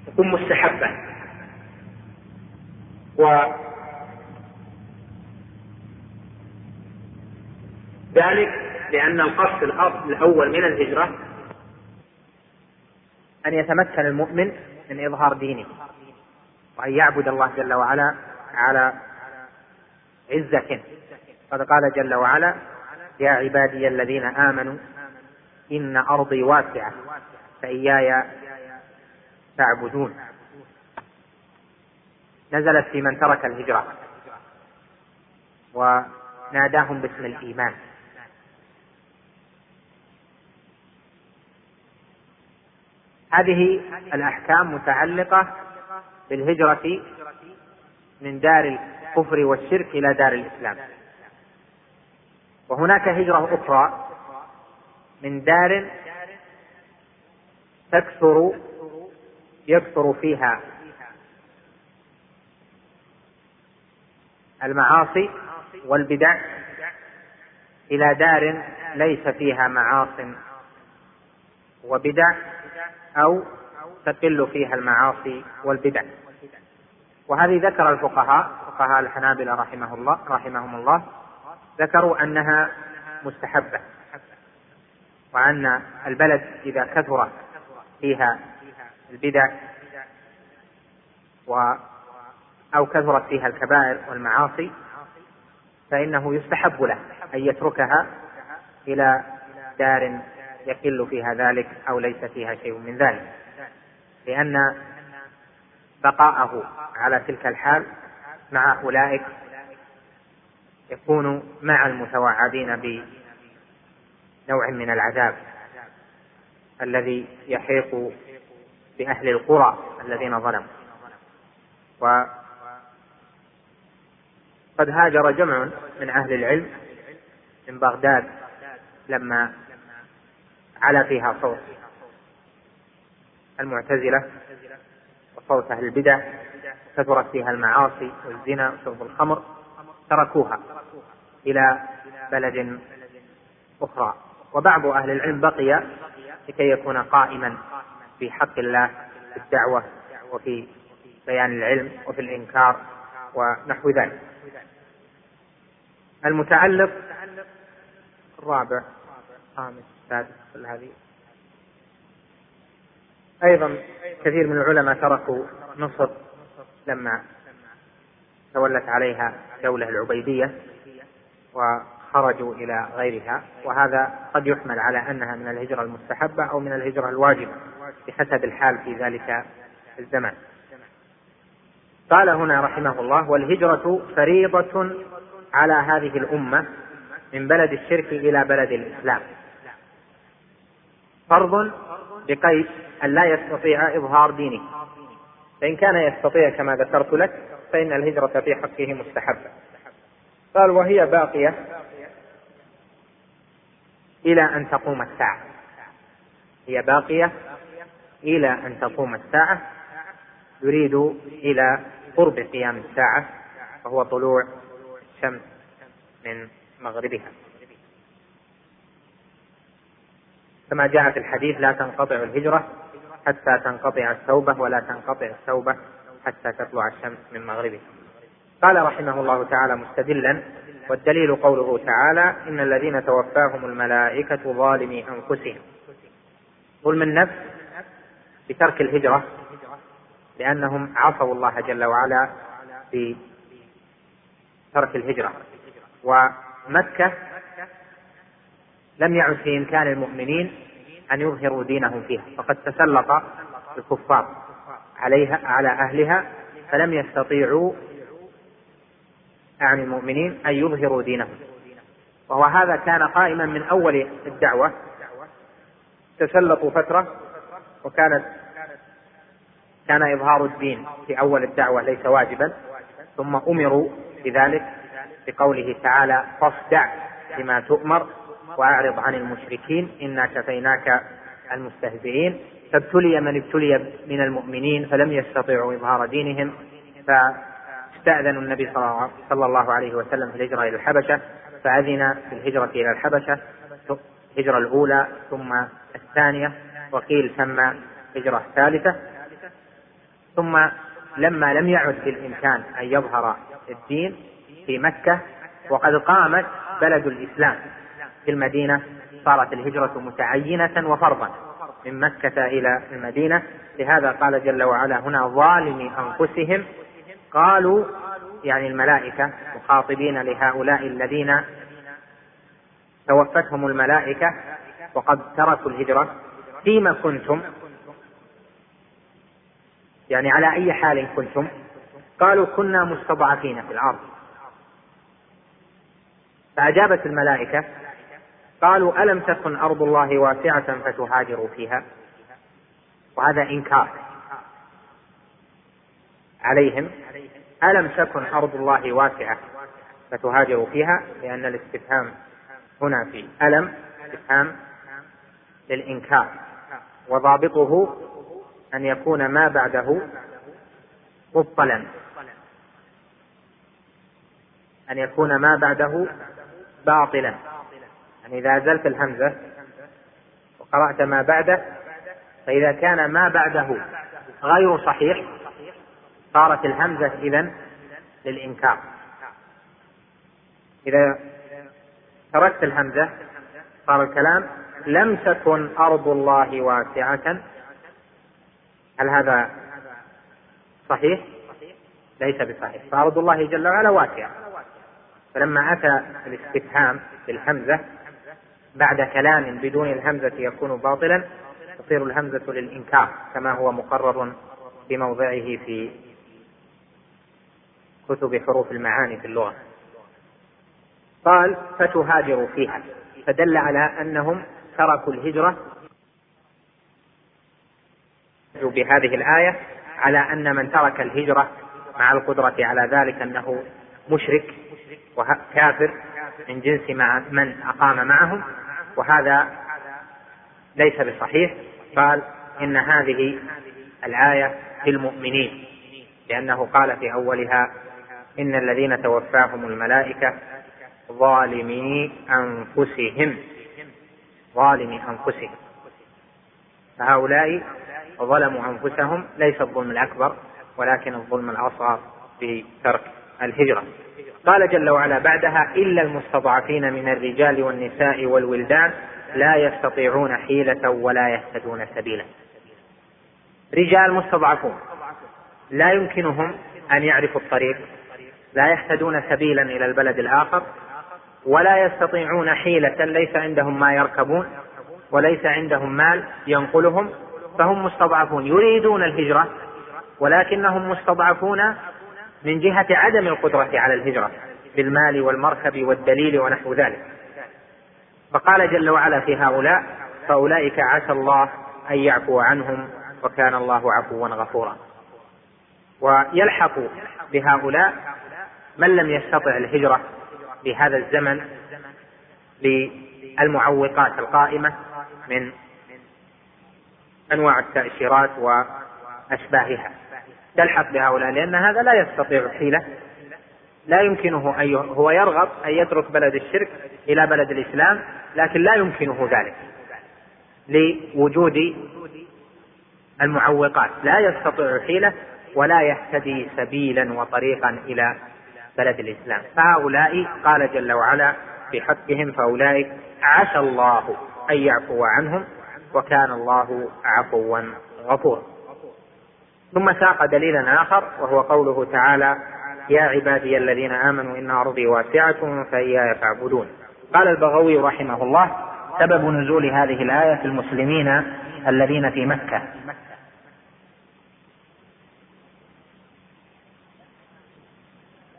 تكون مستحبة. و ذلك لأن القصد الأول من الهجرة أن يتمكن المؤمن من إظهار دينه وأن يعبد الله جل وعلا على عزة. قد قال جل وعلا يا عبادي الذين آمنوا إن أرضي واسعة فإياي تعبدون نزلت في من ترك الهجرة وناداهم باسم الإيمان. هذه الأحكام متعلقة بالهجرة من دار الكفر والشرك إلى دار الإسلام. وهناك هجرة أخرى من دار تكثر يكثر فيها المعاصي والبدع إلى دار ليس فيها معاص وبدع أو تقل فيها المعاصي والبدع. وهذه ذكر الفقهاء فقهاء الحنابلة رحمه الله رحمهم الله ذكروا أنها مستحبة وأن البلد إذا كثر فيها البدع و أو كثرت فيها الكبائر والمعاصي فإنه يستحب له أن يتركها إلى دار يقل فيها ذلك أو ليس فيها شيء من ذلك لأن بقاءه على تلك الحال مع أولئك يكون مع المتوعدين بنوع من العذاب الذي يحيق بأهل القرى الذين ظلموا. وقد هاجر جمع من أهل العلم من بغداد لما علا فيها صوت المعتزلة وصوت أهل البدع كثرت فيها المعاصي والزنا وشرب الخمر تركوها إلى بلد أخرى. وبعض أهل العلم بقي لكي يكون قائما في حق الله في الدعوة وفي بيان العلم وفي الإنكار ونحو ذلك. المتعلق الرابع خامس سادس هذه أيضا كثير من العلماء تركوا مصر لما تولت عليها الدولة العبيدية وخرجوا إلى غيرها وهذا قد يحمل على أنها من الهجرة المستحبة أو من الهجرة الواجبة بحسب الحال في ذلك الزمان قال هنا رحمه الله والهجرة فريضة على هذه الأمة من بلد الشرك إلى بلد الإسلام. فرض بقيد أن لا يستطيع إظهار دينه. فإن كان يستطيع كما ذكرت لك فإن الهجرة في حقه مستحبة. قال وهي باقية إلى أن تقوم الساعة. هي باقية إلى أن تقوم الساعة. يريد إلى قرب قيام الساعة وهو طلوع الشمس من مغربها. كما جاء في الحديث لا تنقطع الهجرة حتى تنقطع التوبة ولا تنقطع التوبة حتى تطلع الشمس من مغربها. قال رحمه الله تعالى مستدلا والدليل قوله تعالى إن الذين توفاهم الملائكة ظالمي أنفسهم. ظلم النفس بترك الهجرة لأنهم عصوا الله جل وعلا في ترك الهجرة. ومكة لم يعد في إمكان المؤمنين أن يظهروا دينهم فيها. فقد تسلط الكفار عليها على أهلها فلم يستطيعوا عن المؤمنين أن يظهروا دينهم. وهو هذا كان قائما من أول الدعوة. تسلطوا فترة وكانت كان إظهار الدين في أول الدعوة ليس واجبا. ثم أمروا بذلك بقوله تعالى فاصدع بما تؤمر وأعرض عن المشركين إنا كفيناك المستهزئين. فابتلي من ابتلي من المؤمنين فلم يستطيعوا إظهار دينهم. فاستأذنوا النبي صلى الله عليه وسلم في الهجرة إلى الحبشة فأذن في الهجرة إلى الحبشة الهجرة الأولى ثم الثانية وقيل ثم الهجرة الثالثة. ثم لما لم يعد بالإمكان أن يظهر الدين في مكة وقد قامت بلد الإسلام. في المدينة صارت الهجرة متعينة وفرضا. من مكة إلى المدينة. لهذا قال جل وعلا هنا ظالمي أنفسهم. قالوا يعني الملائكة مخاطبين لهؤلاء الذين توفتهم الملائكة وقد تركوا الهجرة. فيما كنتم؟ يعني على أي حال كنتم؟ قالوا كنا مستضعفين في الأرض. فأجابت الملائكة قالوا ألم تكن أرض الله واسعة فتهاجروا فيها؟ وهذا إنكار عليهم. ألم تكن أرض الله واسعة فتهاجروا فيها؟ لأن الاستفهام هنا في ألم استفهام للإنكار. وضابطه أن يكون ما بعده مبطلا. أن يكون ما بعده باطلا. يعني إذا أزلت الهمزة وقرأت ما بعده فإذا كان ما بعده غير صحيح صارت الهمزة إذا للإنكار. إذا تركت الهمزة صار الكلام لم تكن أرض الله واسعة. هل هذا صحيح؟ ليس بصحيح. فأرض الله جل وعلا واسعة. فلما أتى الاستفهام بالهمزة بعد كلام بدون الهمزة يكون باطلا تصير الهمزة للإنكار كما هو مقرر بموضعه في كتب حروف المعاني في اللغة. قال فتهاجروا فيها. فدل على أنهم تركوا الهجرة بهذه الآية على أن من ترك الهجرة مع القدرة على ذلك أنه مشرك وكافر من جنس مع من أقام معهم وهذا ليس بصحيح. قال إن هذه الآية في المؤمنين لأنه قال في أولها إن الذين توفاهم الملائكة ظالمي أنفسهم ظالمي أنفسهم. فهؤلاء ظلموا أنفسهم ليس الظلم الأكبر ولكن الظلم الأصغر بترك الهجرة. قال جل وعلا بعدها إلا المستضعفين من الرجال والنساء والولدان لا يستطيعون حيلة ولا يهتدون سبيلا. رجال مستضعفون. لا يمكنهم أن يعرفوا الطريق لا يهتدون سبيلا إلى البلد الآخر ولا يستطيعون حيلة ليس عندهم ما يركبون وليس عندهم مال ينقلهم فهم مستضعفون يريدون الهجرة ولكنهم مستضعفون من جهة عدم القدرة على الهجرة بالمال والمركب والدليل ونحو ذلك. فقال جل وعلا في هؤلاء فأولئك عسى الله أن يعفو عنهم وكان الله عفوا غفورا. ويلحق بهؤلاء من لم يستطع الهجرة في هذا الزمن بالمعوقات القائمة من أنواع التأشيرات وأشباهها. تلحق بهؤلاء لأن هذا لا يستطيع حيلة. لا يمكنه أن هو يرغب أن يترك بلد الشرك إلى بلد الإسلام لكن لا يمكنه ذلك لوجود المعوقات. لا يستطيع حيلة ولا يهتدي سبيلا وطريقا إلى بلد الإسلام. فهؤلاء قال جل وعلا في حقهم فأولئك عسى الله أن يعفو عنهم وكان الله عفوا غفورا. ثم ساق دليلا آخر وهو قوله تعالى يا عبادي الذين آمنوا إن أرضي واسعة فإياي فاعبدون. قال البغوي رحمه الله سبب نزول هذه الآية في المسلمين الذين في مكة.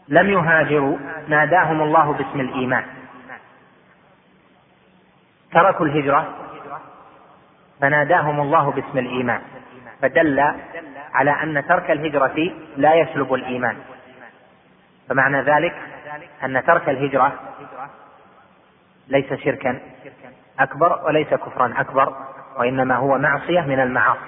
لم يهاجروا ناداهم الله باسم الإيمان. تركوا الهجرة فناداهم الله باسم الإيمان. فدل على أن ترك الهجرة لا يسلب الإيمان. فمعنى ذلك أن ترك الهجرة ليس شركا أكبر وليس كفرا أكبر وإنما هو معصية من المعاصي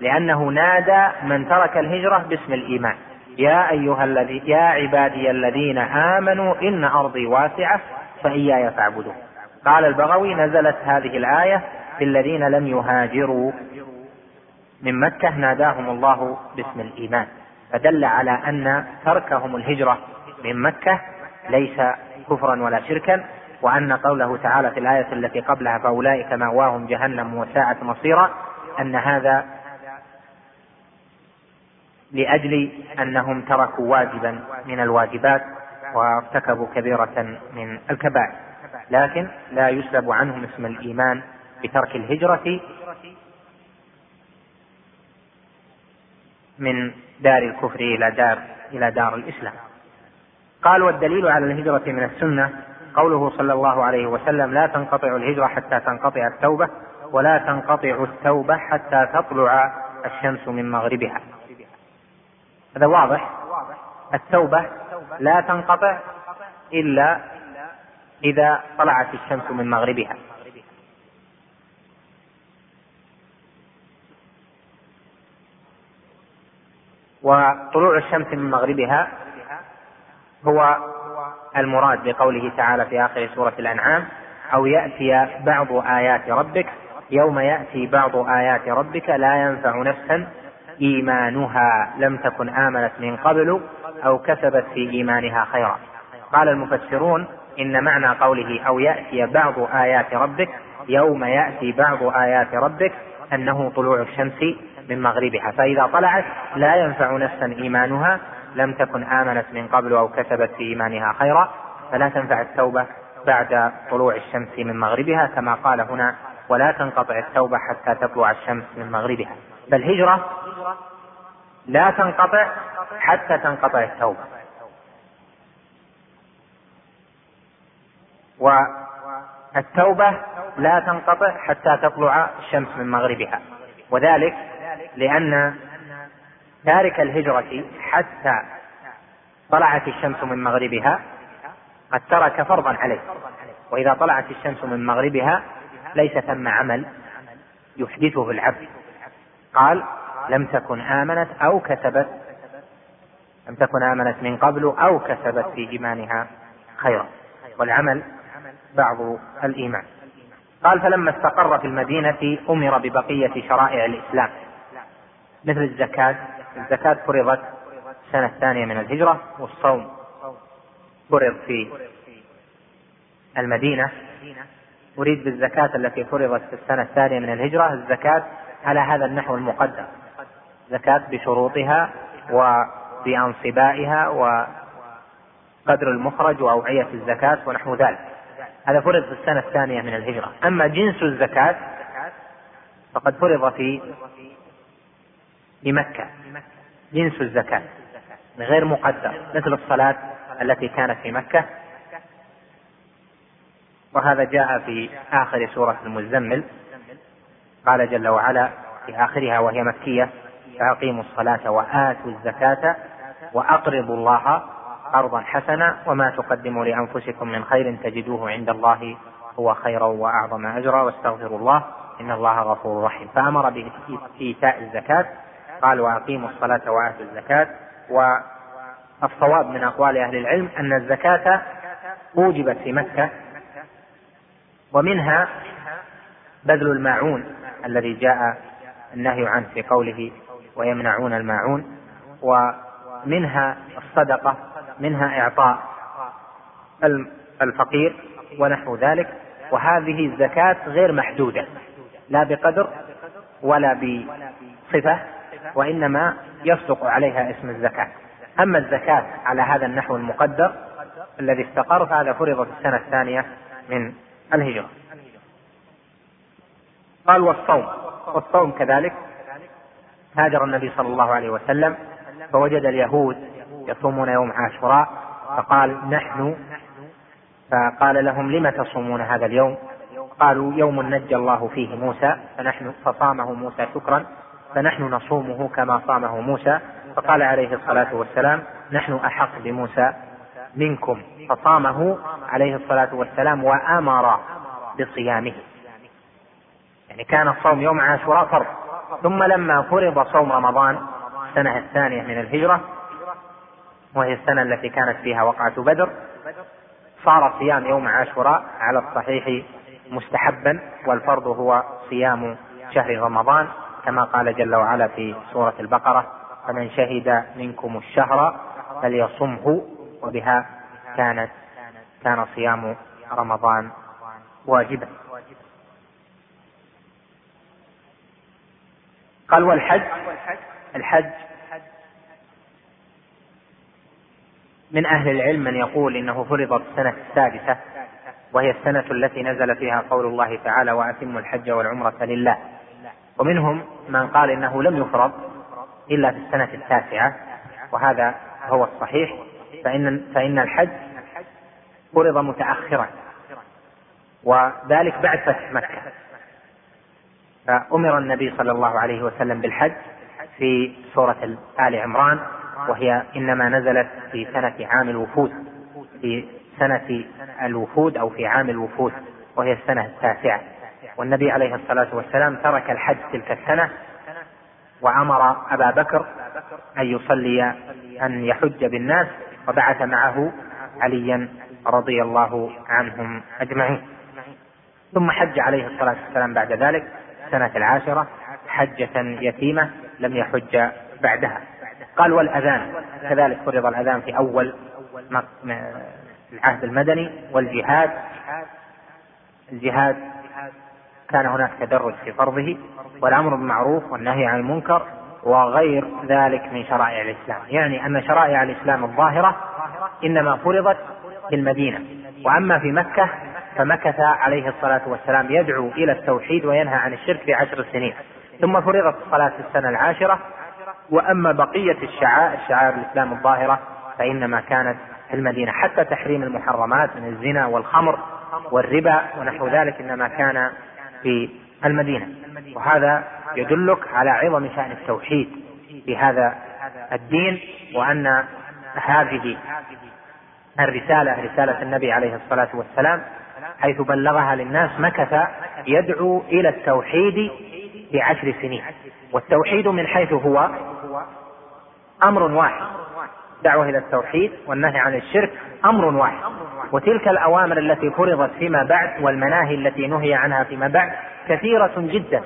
لأنه نادى من ترك الهجرة باسم الإيمان. يا أيها الذي يا عبادي الذين آمنوا إن أرضي واسعة فإياي فاعبدون. قال البغوي نزلت هذه الآية في الذين لم يهاجروا. من مكة ناداهم الله باسم الإيمان. فدل على أن تركهم الهجرة من مكة ليس كفرا ولا شركا وأن قوله تعالى في الآية التي قبلها فأولئك مأواهم جهنم وساءت مصيرا أن هذا لأجل أنهم تركوا واجبا من الواجبات وارتكبوا كبيرة من الكبائر. لكن لا يسلب عنهم اسم الإيمان بترك الهجرة من دار الكفر إلى دار إلى دار الإسلام. قال والدليل على الهجرة من السنة قوله صلى الله عليه وسلم لا تنقطع الهجرة حتى تنقطع التوبة ولا تنقطع التوبة حتى تطلع الشمس من مغربها. هذا واضح؟ التوبة لا تنقطع إلا إذا طلعت الشمس من مغربها. وطلوع الشمس من مغربها هو المراد بقوله تعالى في آخر سورة الأنعام أو يأتي بعض آيات ربك يوم يأتي بعض آيات ربك لا ينفع نفسا إيمانها لم تكن آمنت من قبل أو كسبت في إيمانها خيرا. قال المفسرون إن معنى قوله أو يأتي بعض آيات ربك يوم يأتي بعض آيات ربك أنه طلوع الشمس من مغربها. فإذا طلعت لا ينفع نفسا إيمانها لم تكن آمنت من قبل أو كسبت في إيمانها خيرا فلا تنفع التوبة بعد طلوع الشمس من مغربها كما قال هنا ولا تنقطع التوبة حتى تطلع الشمس من مغربها. فالهجرة لا تنقطع حتى تنقطع التوبة. والتوبة لا تنقطع حتى تطلع الشمس من مغربها. وذلك لأن تارك الهجرة حتى طلعت الشمس من مغربها قد ترك فرضا عليه. وإذا طلعت الشمس من مغربها ليس ثم عمل يحدثه العبد. قال لم تكن آمنت أو كسبت. لم تكن آمنت من قبل أو كسبت في إيمانها خيرا. والعمل بعض الإيمان. قال فلما استقر في المدينة أمر ببقية شرائع الإسلام. مثل الزكاة. الزكاة فرضت السنة الثانية من الهجرة والصوم فرض في المدينة. أريد بالزكاة التي فرضت في السنة الثانية من الهجرة الزكاة على هذا النحو المقدم. زكاة بشروطها وبأنصبائها وقدر المخرج وأوعية الزكاة ونحو ذلك. هذا فرض في السنة الثانية من الهجرة. أما جنس الزكاة فقد فرض في بمكة. جنس الزكاة. غير مقدر. مثل الصلاة التي كانت في مكة. وهذا جاء في آخر سورة المزمل. قال جل وعلا في آخرها وهي مكية فأقيموا الصلاة وآتوا الزكاة وأقرضوا الله قرضا حسنا وما تقدموا لأنفسكم من خير تجدوه عند الله هو خيرا وأعظم أجرا واستغفروا الله إن الله غفور رحيم. فأمر بإيتاء الزكاة قال وأقيموا الصلاة وآتوا الزكاة. والصواب من أقوال أهل العلم أن الزكاة أوجبت في مكة ومنها بذل الماعون الذي جاء النهي عنه في قوله ويمنعون الماعون. ومنها الصدقة منها إعطاء الفقير ونحو ذلك. وهذه الزكاة غير محدودة لا بقدر ولا بصفة. وإنما يصدق عليها اسم الزكاة. أما الزكاة على هذا النحو المقدر الذي استقر فهذا فرض في السنة الثانية من الهجرة. قال والصوم. والصوم كذلك. هاجر النبي صلى الله عليه وسلم فوجد اليهود يصومون يوم عاشوراء فقال نحن فقال لهم لم تصومون هذا اليوم؟ قالوا يوم نجى الله فيه موسى فنحن فصامه موسى شكرا. فنحن نصومه كما صامه موسى فقال عليه الصلاة والسلام نحن أحق بموسى منكم. فصامه عليه الصلاة والسلام وأمر بصيامه. يعني كان الصوم يوم عاشوراء فرض. ثم لما فرض صوم رمضان السنة الثانية من الهجرة وهي السنة التي كانت فيها وقعة بدر صار صيام يوم عاشوراء على الصحيح مستحبا والفرض هو صيام شهر رمضان. كما قال جل وعلا في سورة البقرة فمن شهد منكم الشهر فليصمه وبها كانت كان صيام رمضان واجبا. قال والحج الحج من أهل العلم من يقول إنه فرض السنة السادسة وهي السنة التي نزل فيها قول الله تعالى وأتموا الحج والعمرة لله. ومنهم من قال إنه لم يفرض إلا في السنة التاسعة وهذا هو الصحيح. فإن فإن الحج فرض متأخرا وذلك بعد فتح مكة. فأمر النبي صلى الله عليه وسلم بالحج في سورة آل عمران وهي إنما نزلت في سنة عام الوفود في سنة الوفود أو في عام الوفود وهي السنة التاسعة. والنبي عليه الصلاة والسلام ترك الحج تلك السنة وأمر أبا بكر أن يصلي أن يحج بالناس وبعث معه عليا رضي الله عنهم أجمعين. ثم حج عليه الصلاة والسلام بعد ذلك السنة العاشرة حجة يتيمة لم يحج بعدها. قال والأذان كذلك فرض الأذان في أول العهد المدني والجهاد. الجهاد كان هناك تدرج في فرضه والأمر بالمعروف والنهي عن المنكر وغير ذلك من شرائع الإسلام. يعني أن شرائع الإسلام الظاهرة إنما فرضت في المدينة. وأما في مكة فمكث عليه الصلاة والسلام يدعو إلى التوحيد وينهى عن الشرك في عشر سنين. ثم فرضت الصلاة في السنة العاشرة. وأما بقية الشعائر شعائر الإسلام الظاهرة فإنما كانت في المدينة. حتى تحريم المحرمات من الزنا والخمر والربا ونحو ذلك إنما كان في المدينة. وهذا يدلك على عظم شأن التوحيد في هذا الدين وأن هذه الرسالة رسالة النبي عليه الصلاة والسلام حيث بلغها للناس مكث يدعو إلى التوحيد في عشر سنين. والتوحيد من حيث هو أمر واحد. دعوة إلى التوحيد والنهي عن الشرك أمر واحد. وتلك الأوامر التي فرضت فيما بعد والمناهي التي نهي عنها فيما بعد كثيرة جدا.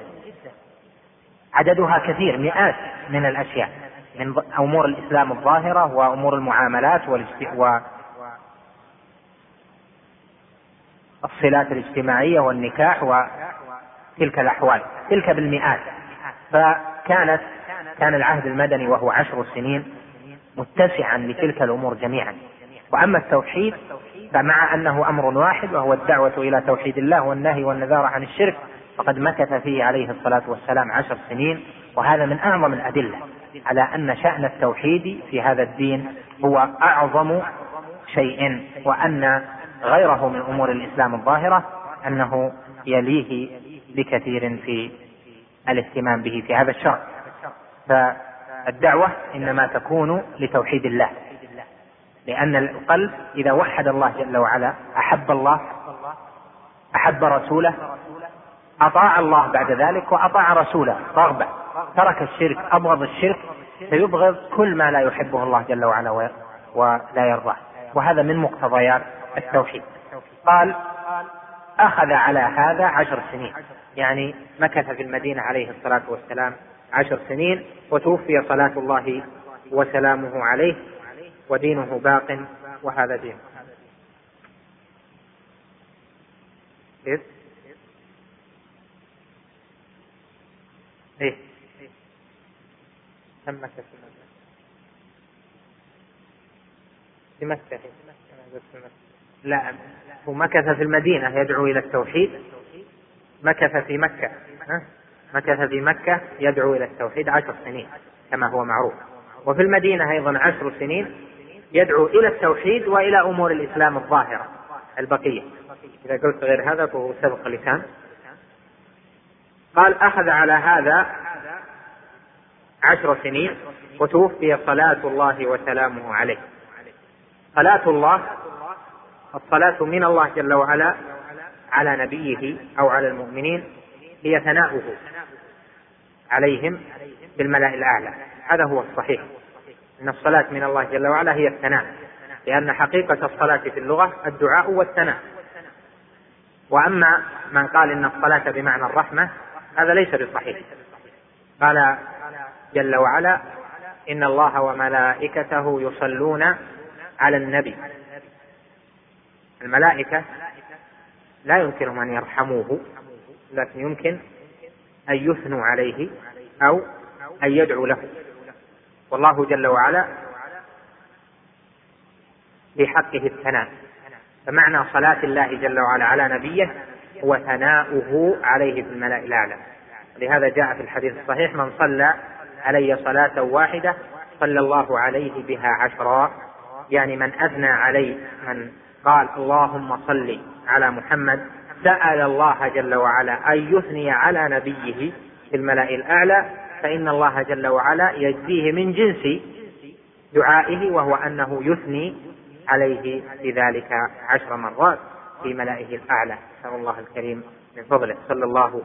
عددها كثير مئات من الأشياء من أمور الإسلام الظاهرة وأمور المعاملات والصلات الاجتماعية والنكاح وتلك الأحوال تلك بالمئات. فكانت كان العهد المدني وهو عشر سنين متسعا لتلك الأمور جميعا. وأما التوحيد فمع أنه أمر واحد وهو الدعوة إلى توحيد الله والنهي والنذار عن الشرك فقد مكث فيه عليه الصلاة والسلام عشر سنين. وهذا من أعظم الأدلة على أن شأن التوحيد في هذا الدين هو أعظم شيء وأن غيره من أمور الإسلام الظاهرة أنه يليه بكثير في الاهتمام به في هذا الشرع. فالدعوة إنما تكون لتوحيد الله. لأن القلب إذا وحد الله جل وعلا أحب الله أحب رسوله أطاع الله بعد ذلك وأطاع رسوله رغبة. ترك الشرك أبغض الشرك فيبغض كل ما لا يحبه الله جل وعلا ولا يرضاه. وهذا من مقتضيات التوحيد. قال أخذ على هذا عشر سنين. يعني مكث في المدينة عليه الصلاة والسلام عشر سنين وتوفي صلاة الله وسلامه عليه ودينه باق وهذا كم مكة في مكة في مكة لا هو مكث في المدينة يدعو إلى التوحيد. مكث في مكة. ها؟ مكث في مكة يدعو إلى التوحيد عشر سنين كما هو معروف. وفي المدينة أيضا عشر سنين يدعو إلى التوحيد وإلى أمور الإسلام الظاهرة البقية. إذا قلت غير هذا فهو سبق لسان. قال أخذ على هذا عشر سنين وتوفي صلاة الله وسلامه عليه. صلاة الله الصلاة من الله جل وعلا على نبيه أو على المؤمنين هي ثناؤه عليهم بالملأ الأعلى. هذا هو الصحيح. أن الصلاة من الله جل وعلا هي الثناء لأن حقيقة الصلاة في اللغة الدعاء والثناء. وأما من قال إن الصلاة بمعنى الرحمة هذا ليس بصحيح. قال جل وعلا إن الله وملائكته يصلون على النبي. الملائكة لا يمكنهم أن يرحموه لكن يمكن أن يثنوا عليه أو أن يدعوا له. والله جل وعلا في حقه الثناء. فمعنى صلاة الله جل وعلا على نبيه هو ثناؤه عليه في الملأ الأعلى. لهذا جاء في الحديث الصحيح من صلى علي صلاة واحدة صلى الله عليه بها عشرا. يعني من أثنى علي من قال اللهم صل على محمد سأل الله جل وعلا أن يثني على نبيه في الملأ الأعلى فإن الله جل وعلا يجزيه من جنس دعائه وهو أنه يثني عليه بذلك عشر مرات في ملائه الأعلى. نسأل الله الكريم من فضله. صلى الله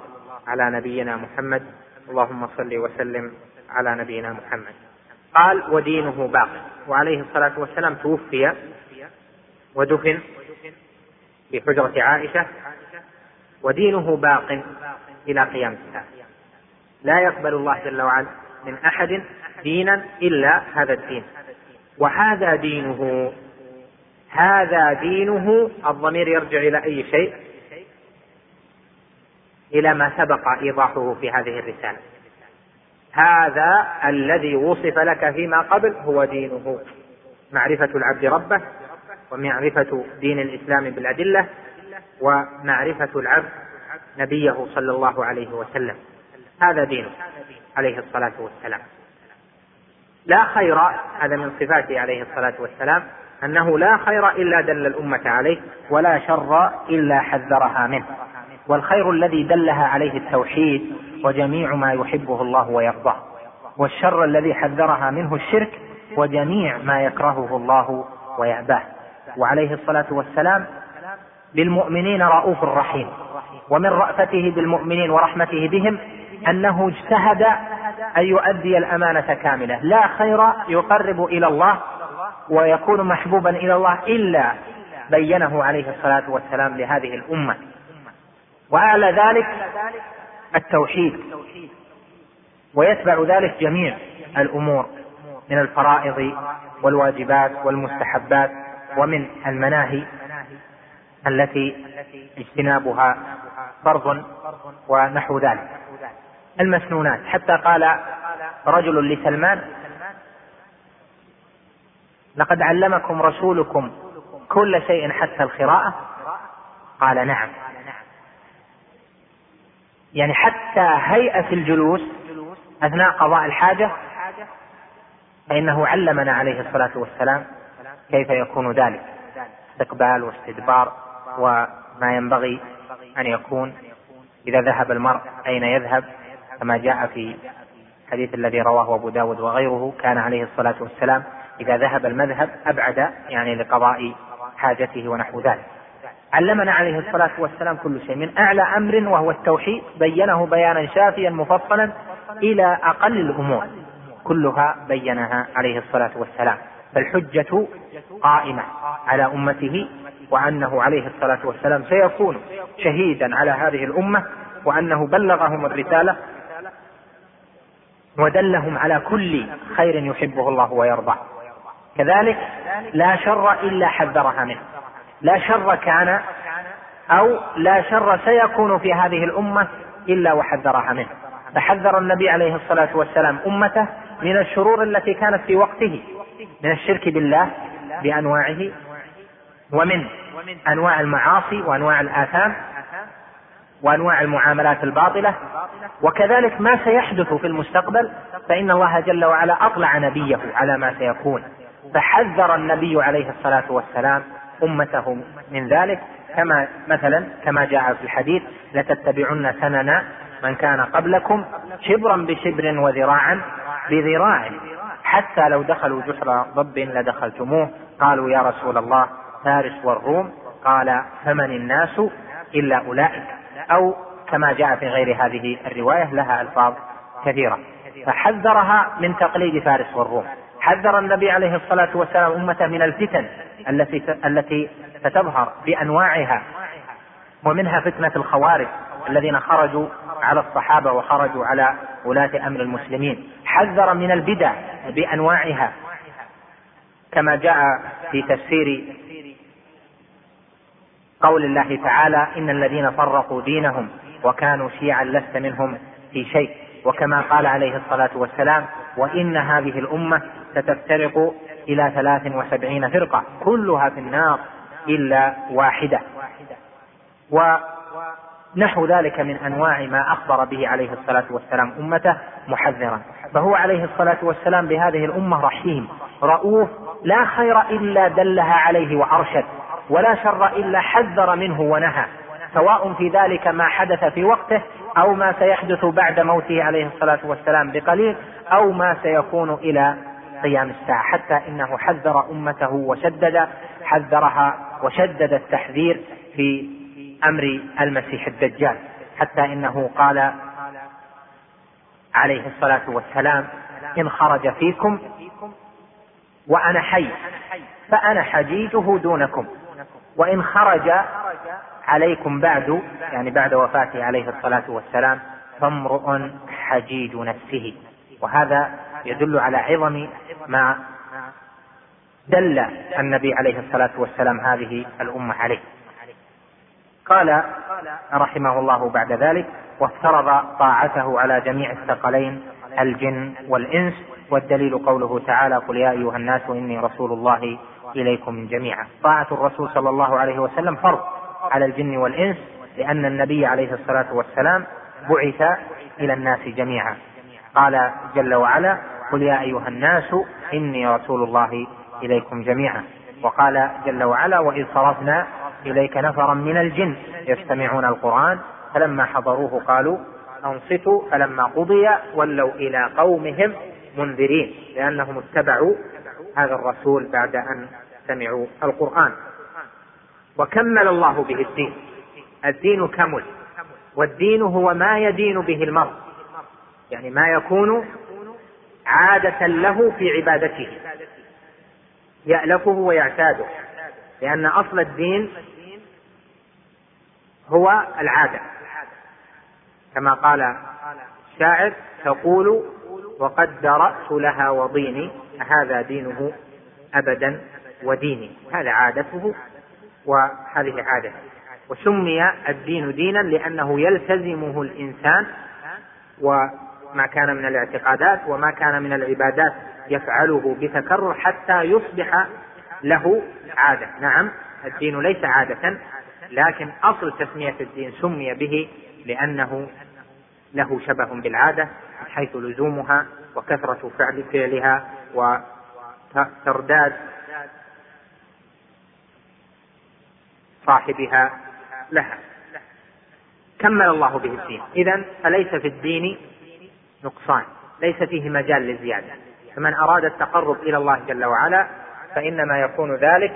على نبينا محمد. اللهم صل وسلم على نبينا محمد. قال ودينه باق. وعليه الصلاة والسلام توفي ودفن في حجرة عائشة. ودينه باق إلى قيام الساعة. لا يقبل الله جل وعلا من أحد دينا إلا هذا الدين. وهذا دينه هذا دينه الضمير يرجع إلى أي شيء؟ إلى ما سبق إيضاحه في هذه الرسالة. هذا الذي وصف لك فيما قبل هو دينه. معرفة العبد ربه ومعرفة دين الإسلام بالأدلة ومعرفة العبد نبيه صلى الله عليه وسلم. هذا دينه عليه الصلاة والسلام. لا خير هذا من صفاته عليه الصلاة والسلام أنه لا خير إلا دل الأمة عليه ولا شر إلا حذرها منه. والخير الذي دلها عليه التوحيد وجميع ما يحبه الله ويرضاه. والشر الذي حذرها منه الشرك وجميع ما يكرهه الله ويأباه. وعليه الصلاة والسلام بالمؤمنين رؤوف رحيم. ومن رأفته بالمؤمنين ورحمته بهم أنه اجتهد أن يؤدي الأمانة كاملة. لا خير يقرب إلى الله ويكون محبوبا إلى الله إلا بينه عليه الصلاة والسلام لهذه الأمة. وأعلى ذلك التوحيد. ويتبع ذلك جميع الأمور من الفرائض والواجبات والمستحبات ومن المناهي التي اجتنابها فرض ونحو ذلك. المسنونات. حتى قال رجل لسلمان لقد علمكم رسولكم كل شيء حتى القراءة؟ قال نعم. يعني حتى هيئة الجلوس أثناء قضاء الحاجة فإنه علمنا عليه الصلاة والسلام كيف يكون ذلك. استقبال واستدبار. وما ينبغي أن يكون إذا ذهب المرء أين يذهب؟ كما جاء في الحديث الذي رواه أبو داود وغيره كان عليه الصلاة والسلام إذا ذهب المذهب أبعد يعني لقضاء حاجته ونحو ذلك. علمنا عليه الصلاة والسلام كل شيء من أعلى أمر وهو التوحيد بينه بيانا شافيا مفصلا إلى أقل الأمور. كلها بينها عليه الصلاة والسلام. فالحجة قائمة على أمته وأنه عليه الصلاة والسلام سيكون شهيدا على هذه الأمة وأنه بلغهم الرسالة ودلهم على كل خير يحبه الله ويرضاه. كذلك لا شر إلا حذرها منه. لا شر كان أو لا شر سيكون في هذه الأمة إلا وحذرها منه. فحذر النبي عليه الصلاة والسلام أمته من الشرور التي كانت في وقته من الشرك بالله بأنواعه ومن أنواع المعاصي وأنواع الآثام وأنواع المعاملات الباطلة. وكذلك ما سيحدث في المستقبل فإن الله جل وعلا أطلع نبيه على ما سيكون. فحذر النبي عليه الصلاة والسلام أمته من ذلك. كما مثلا كما جاء في الحديث لتتبعن سنن من كان قبلكم شبرا بشبر وذراعا بذراع حتى لو دخلوا جحر ضب لدخلتموه. قالوا يا رسول الله فارس والروم قال فمن الناس إلا أولئك؟ أو كما جاء في غير هذه الرواية لها ألفاظ كثيرة. فحذرها من تقليد فارس والروم. حذر النبي عليه الصلاة والسلام أمته من الفتن التي التي ستظهر بأنواعها ومنها فتنة الخوارج الذين خرجوا على الصحابة وخرجوا على ولاة أمر المسلمين. حذر من البدع بأنواعها كما جاء في تفسير قول الله تعالى إن الذين فرقوا دينهم وكانوا شيعا لست منهم في شيء. وكما قال عليه الصلاة والسلام وإن هذه الأمة ستفترق إلى ثلاث وسبعين فرقة كلها في النار إلا واحدة. ونحو ذلك من أنواع ما أخبر به عليه الصلاة والسلام أمته محذرا. فهو عليه الصلاة والسلام بهذه الأمة رحيم رؤوف لا خير إلا دلها عليه وأرشد. ولا شر إلا حذر منه ونهى سواء في ذلك ما حدث في وقته أو ما سيحدث بعد موته عليه الصلاة والسلام بقليل أو ما سيكون إلى قيام الساعة حتى إنه حذر أمته وشدد حذرها وشدد التحذير في أمر المسيح الدجال حتى إنه قال عليه الصلاة والسلام إن خرج فيكم وأنا حي فأنا حجيجه دونكم. وإن خرج عليكم بعد يعني بعد وفاته عليه الصلاة والسلام فامرؤ حجيج نفسه. وهذا يدل على عظم ما دل النبي عليه الصلاة والسلام هذه الأمة عليه. قال رحمه الله بعد ذلك وافترض طاعته على جميع الثقلين الجن والإنس والدليل قوله تعالى قل يا أيها الناس إني رسول الله إليكم جميعا. طاعة الرسول صلى الله عليه وسلم فرض على الجن والإنس لأن النبي عليه الصلاة والسلام بعث إلى الناس جميعا. قال جل وعلا قل يا أيها الناس إني رسول الله إليكم جميعا. وقال جل وعلا وإذ صرفنا إليك نفرا من الجن يستمعون القرآن فلما حضروه قالوا أنصتوا. فلما قضي ولوا إلى قومهم منذرين لأنهم اتبعوا هذا الرسول بعد أن سمعوا القرآن. وكمل الله به الدين. الدين كمل. والدين هو ما يدين به المرء. يعني ما يكون عادة له في عبادته. يألفه ويعتاده. لأن أصل الدين هو العادة. كما قال الشاعر تقول وقد درأت لها وضيني هذا دينه أبدا. وديني. هذا عادته وهذه عادته وسمي الدين دينا لأنه يلتزمه الإنسان وما كان من الاعتقادات وما كان من العبادات يفعله بتكرر حتى يصبح له عادة. نعم الدين ليس عادة لكن أصل تسمية الدين سمي به لأنه له شبه بالعادة من حيث لزومها وكثرة فعل فعلها وترداد صاحبها لها. كمل الله به الدين. إذا فليس في الدين نقصان. ليس فيه مجال للزيادة فمن أراد التقرب إلى الله جل وعلا فإنما يكون ذلك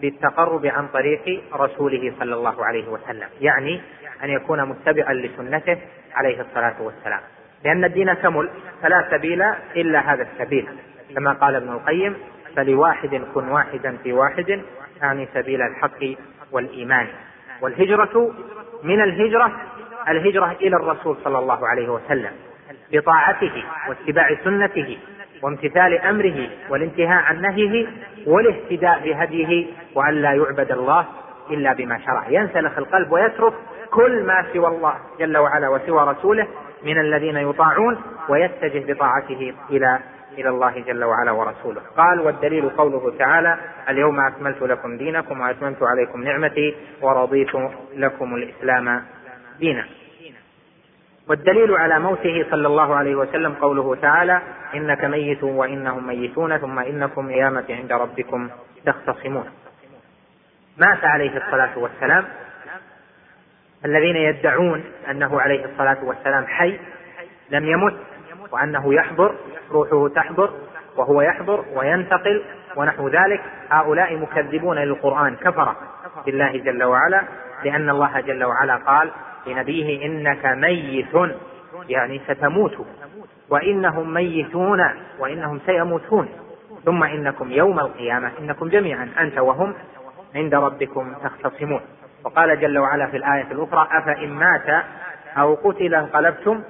بالتقرب عن طريق رسوله صلى الله عليه وسلم. يعني أن يكون متبعا لسنته عليه الصلاة والسلام. لأن الدين كمل فلا سبيل إلا هذا السبيل. كما قال ابن القيم فلواحد كن واحدا في واحد يعني سبيل الحق والإيمان. والهجرة من الهجرة الهجرة إلى الرسول صلى الله عليه وسلم بطاعته واتباع سنته وامتثال أمره والانتهاء عن نهيه والاهتداء بهديه وأن لا يعبد الله إلا بما شرع. ينسلخ القلب ويترك كل ما سوى الله جل وعلا وسوى رسوله من الذين يطاعون ويتجه بطاعته إلى إلى الله جل وعلا ورسوله. قال والدليل قوله تعالى اليوم أكملت لكم دينكم وأتممت عليكم نعمتي ورضيت لكم الإسلام دينا. والدليل على موته صلى الله عليه وسلم قوله تعالى إنك ميت وإنهم ميتون ثم إنكم قيامة عند ربكم تختصمون. مات عليه الصلاة والسلام. الذين يدعون أنه عليه الصلاة والسلام حي لم يمت. وأنه يحضر روحه تحضر وهو يحضر وينتقل ونحو ذلك. هؤلاء مكذبون للقرآن كفرة بالله جل وعلا لأن الله جل وعلا قال لنبيه إنك ميت يعني ستموت وإنهم ميتون وإنهم سيموتون. ثم إنكم يوم القيامة إنكم جميعا أنت وهم عند ربكم تختصمون. وقال جل وعلا في الآية الأخرى أفإن مات أو قتل انقلبتم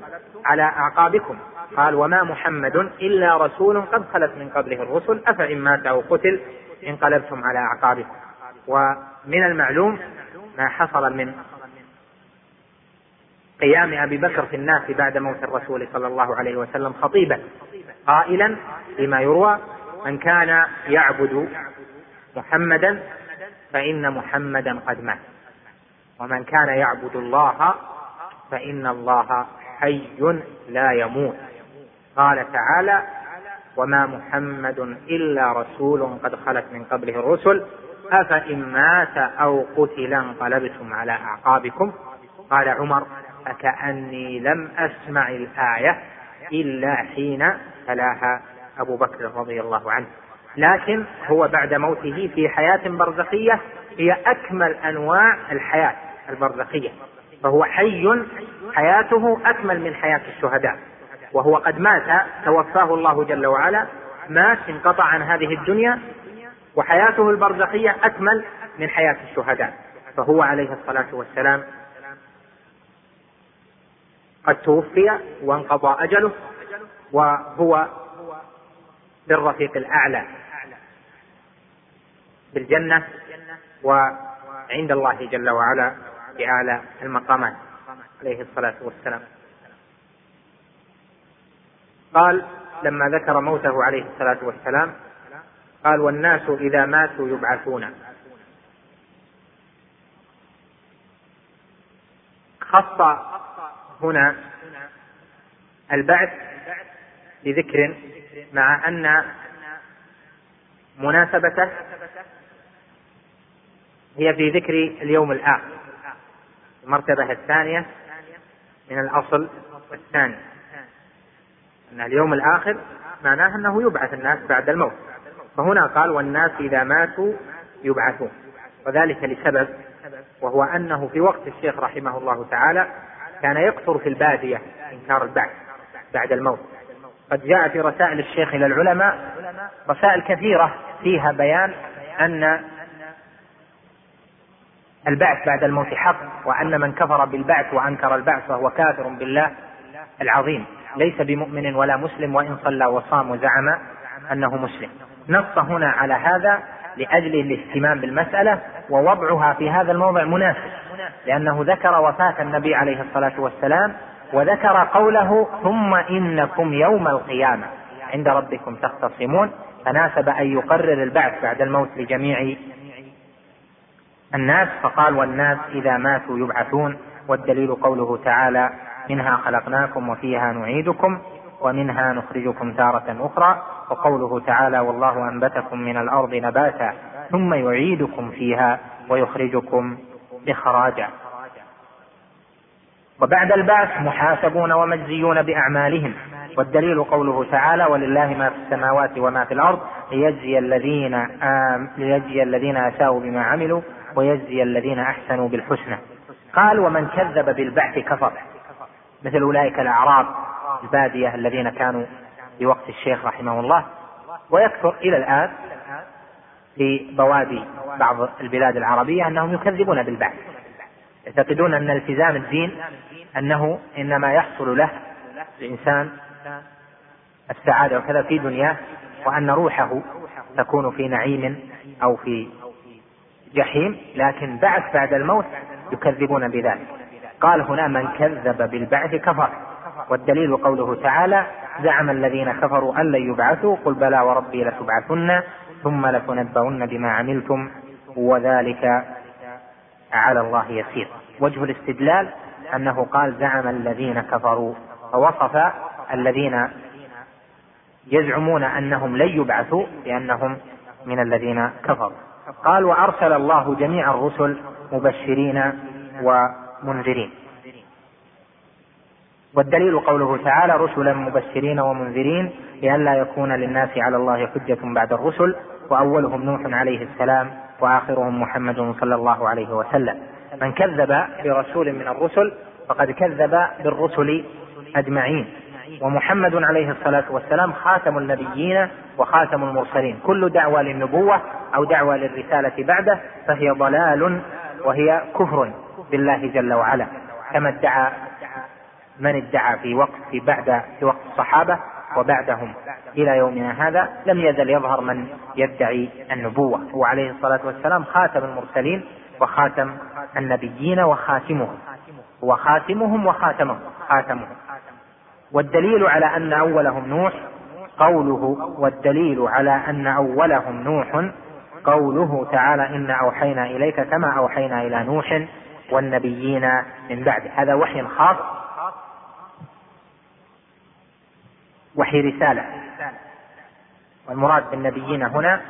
على أعقابكم. قال وما محمد إلا رسول قد خلت من قبله الرسل أفإن مات أو قتل انقلبتم على أعقابكم. ومن المعلوم ما حصل من قيام أبي بكر في الناس بعد موت الرسول صلى الله عليه وسلم خطيبا قائلا فيما يروى من كان يعبد محمدا فإن محمدا قد مات ومن كان يعبد الله فإن الله حي لا يموت. قال تعالى وما محمد إلا رسول قد خلت من قبله الرسل أفإن مات أو قتل انقلبتم على أعقابكم؟ قال عمر فكأني لم أسمع الآية إلا حين تلاها أبو بكر رضي الله عنه. لكن هو بعد موته في حياة برزخية هي أكمل أنواع الحياة البرزخية فهو حي حياته أكمل من حياة الشهداء. وهو قد مات توفاه الله جل وعلا مات انقطع عن هذه الدنيا وحياته البرزخية أكمل من حياة الشهداء. فهو عليه الصلاة والسلام قد توفي وانقضى أجله وهو بالرفيق الأعلى بالجنة وعند الله جل وعلا بأعلى المقامات. عليه الصلاة والسلام. قال لما ذكر موته عليه الصلاة والسلام قال والناس إذا ماتوا يبعثون. خص هنا البعث بذكر مع أن مناسبته هي في ذكر اليوم الآخر المرتبة الثانية من الأصل الثاني. أن اليوم الآخر معناه أنه يبعث الناس بعد الموت. فهنا قال والناس إذا ماتوا يبعثون. وذلك لسبب وهو أنه في وقت الشيخ رحمه الله تعالى كان يكثر في البادية إنكار البعث بعد الموت. قد جاء في رسائل الشيخ إلى العلماء رسائل كثيرة فيها بيان أن البعث بعد الموت حق وأن من كفر بالبعث وأنكر البعث فهو كافر بالله العظيم. ليس بمؤمن ولا مسلم وإن صلى وصام وزعم أنه مسلم. نص هنا على هذا لأجل الاهتمام بالمسألة ووضعها في هذا الموضع مناسب لأنه ذكر وفاة النبي عليه الصلاة والسلام وذكر قوله ثم إنكم يوم القيامة عند ربكم تختصمون. فناسب أن يقرر البعث بعد الموت لجميع الناس فقال والناس إذا ماتوا يبعثون والدليل قوله تعالى منها خلقناكم وفيها نعيدكم ومنها نخرجكم تارة أخرى وقوله تعالى والله أنبتكم من الأرض نباتا ثم يعيدكم فيها ويخرجكم إخراجا وبعد البعث محاسبون ومجزيون بأعمالهم. والدليل قوله تعالى ولله ما في السماوات وما في الأرض ليجزي الذين آم ليجزي الذين أساءوا بما عملوا ويجزي الذين أحسنوا بالحسنى. قال ومن كذب بالبعث كفر. مثل أولئك الأعراب البادية الذين كانوا في وقت الشيخ رحمه الله ويكثر إلى الآن في بوادي بعض البلاد العربية أنهم يكذبون بالبعث. يعتقدون أن التزام الدين أنه إنما يحصل له الإنسان السعادة وكذا في دنياه وأن روحه تكون في نعيم أو في جحيم لكن بعث بعد الموت يكذبون بذلك. قال هنا من كذب بالبعث كفر. والدليل قوله تعالى زعم الذين كفروا أن لن يبعثوا قل بلى وربي لتبعثن ثم لتنبؤن بما عملتم وذلك على الله يسير. وجه الاستدلال أنه قال زعم الذين كفروا فوصف الذين يزعمون أنهم لن يبعثوا لأنهم من الذين كفروا. قال وأرسل الله جميع الرسل مبشرين ومنذرين والدليل قوله تعالى رسلا مبشرين ومنذرين لئلا يكون للناس على الله حجة بعد الرسل وأولهم نوح عليه السلام وآخرهم محمد صلى الله عليه وسلم. من كذب برسول من الرسل فقد كذب بالرسل أجمعين. ومحمد عليه الصلاة والسلام خاتم النبيين وخاتم المرسلين. كل دعوة للنبوة أو دعوة للرسالة بعده فهي ضلال وهي كفر. بالله جل وعلا. كما ادعى من ادعى في وقت في بعد في وقت الصحابة وبعدهم. إلى يومنا هذا لم يزل يظهر من يدعي النبوة. هو عليه الصلاة والسلام خاتم المرسلين وخاتم النبيين وخاتمهم. وخاتمهم وخاتمهم. خاتمهم. والدليل على أن أولهم نوح قوله والدليل على أن أولهم نوح قوله تعالى إنا أوحينا إليك كما أوحينا إلى نوح والنبيين من بعده. هذا وحي خاص. وحي رسالة. والمراد بالنبيين هنا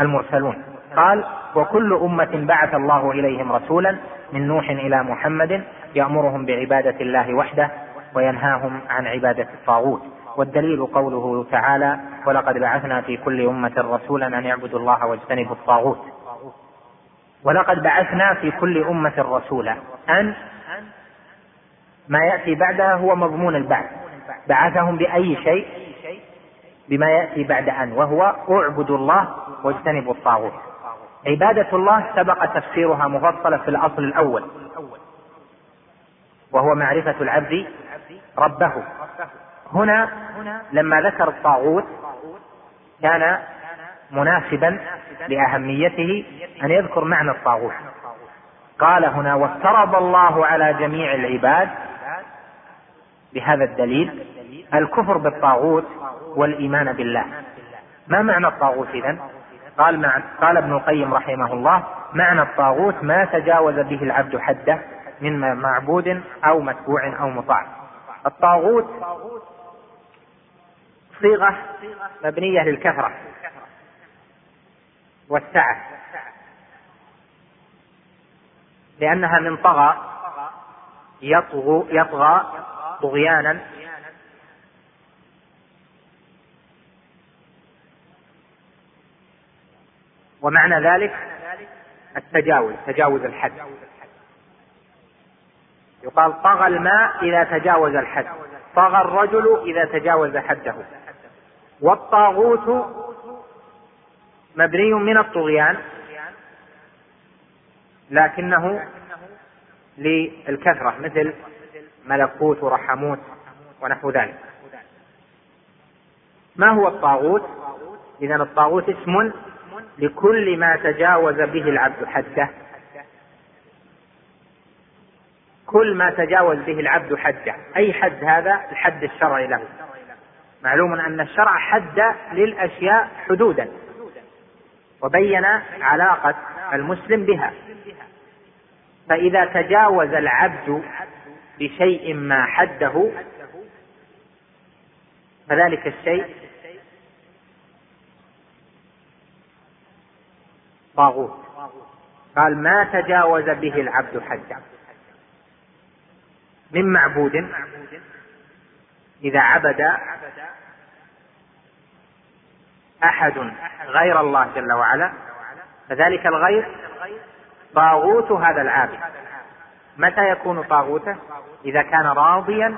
المرسلون. قال وكل أمة بعث الله إليهم رسولا من نوح إلى محمد يأمرهم بعبادة الله وحده وينهاهم عن عبادة الطاغوت. والدليل قوله تعالى ولقد بعثنا في كل أمة رسولا أن يعبدوا الله واجتنبوا الطاغوت. ولقد بعثنا في كل أمة رسولا. أن ما يأتي بعدها هو مضمون البعث. بعثهم بأي شيء؟ بما يأتي بعد أن وهو اعبدوا الله واجتنبوا الطاغوت. عبادة الله سبق تفسيرها مفصلة في الأصل الأول. وهو معرفة العبد ربه. هنا لما ذكر الطاغوت كان مناسبا لأهميته أن يذكر معنى الطاغوت. قال هنا وافترض الله على جميع العباد بهذا الدليل الكفر بالطاغوت والإيمان بالله. ما معنى الطاغوت إذن؟ قال قال ابن القيم رحمه الله معنى الطاغوت ما تجاوز به العبد حده من معبود أو متبوع أو مطاع. الطاغوت صيغة مبنية للكثرة والسعة. لأنها من طغى يطغو يطغى طغيانا. ومعنى ذلك التجاوز تجاوز الحد. يقال طغى الماء إذا تجاوز الحد. طغى الرجل إذا تجاوز حده. والطاغوت مبني من الطغيان لكنه للكثرة مثل ملكوت ورحموت ونحو ذلك. ما هو الطاغوت؟ إذا الطاغوت اسم لكل ما تجاوز به العبد حده كل ما تجاوز به العبد حده أي حد هذا؟ الحد الشرعي له. معلوم أن الشرع حد للأشياء حدودا. وبين علاقة المسلم بها. فإذا تجاوز العبد بشيء ما حده فذلك الشيء طاغوت. قال ما تجاوز به العبد حده من معبود إذا عبد أحد غير الله جل وعلا فذلك الغير طاغوت هذا العابد. متى يكون طاغوته؟ إذا كان راضيا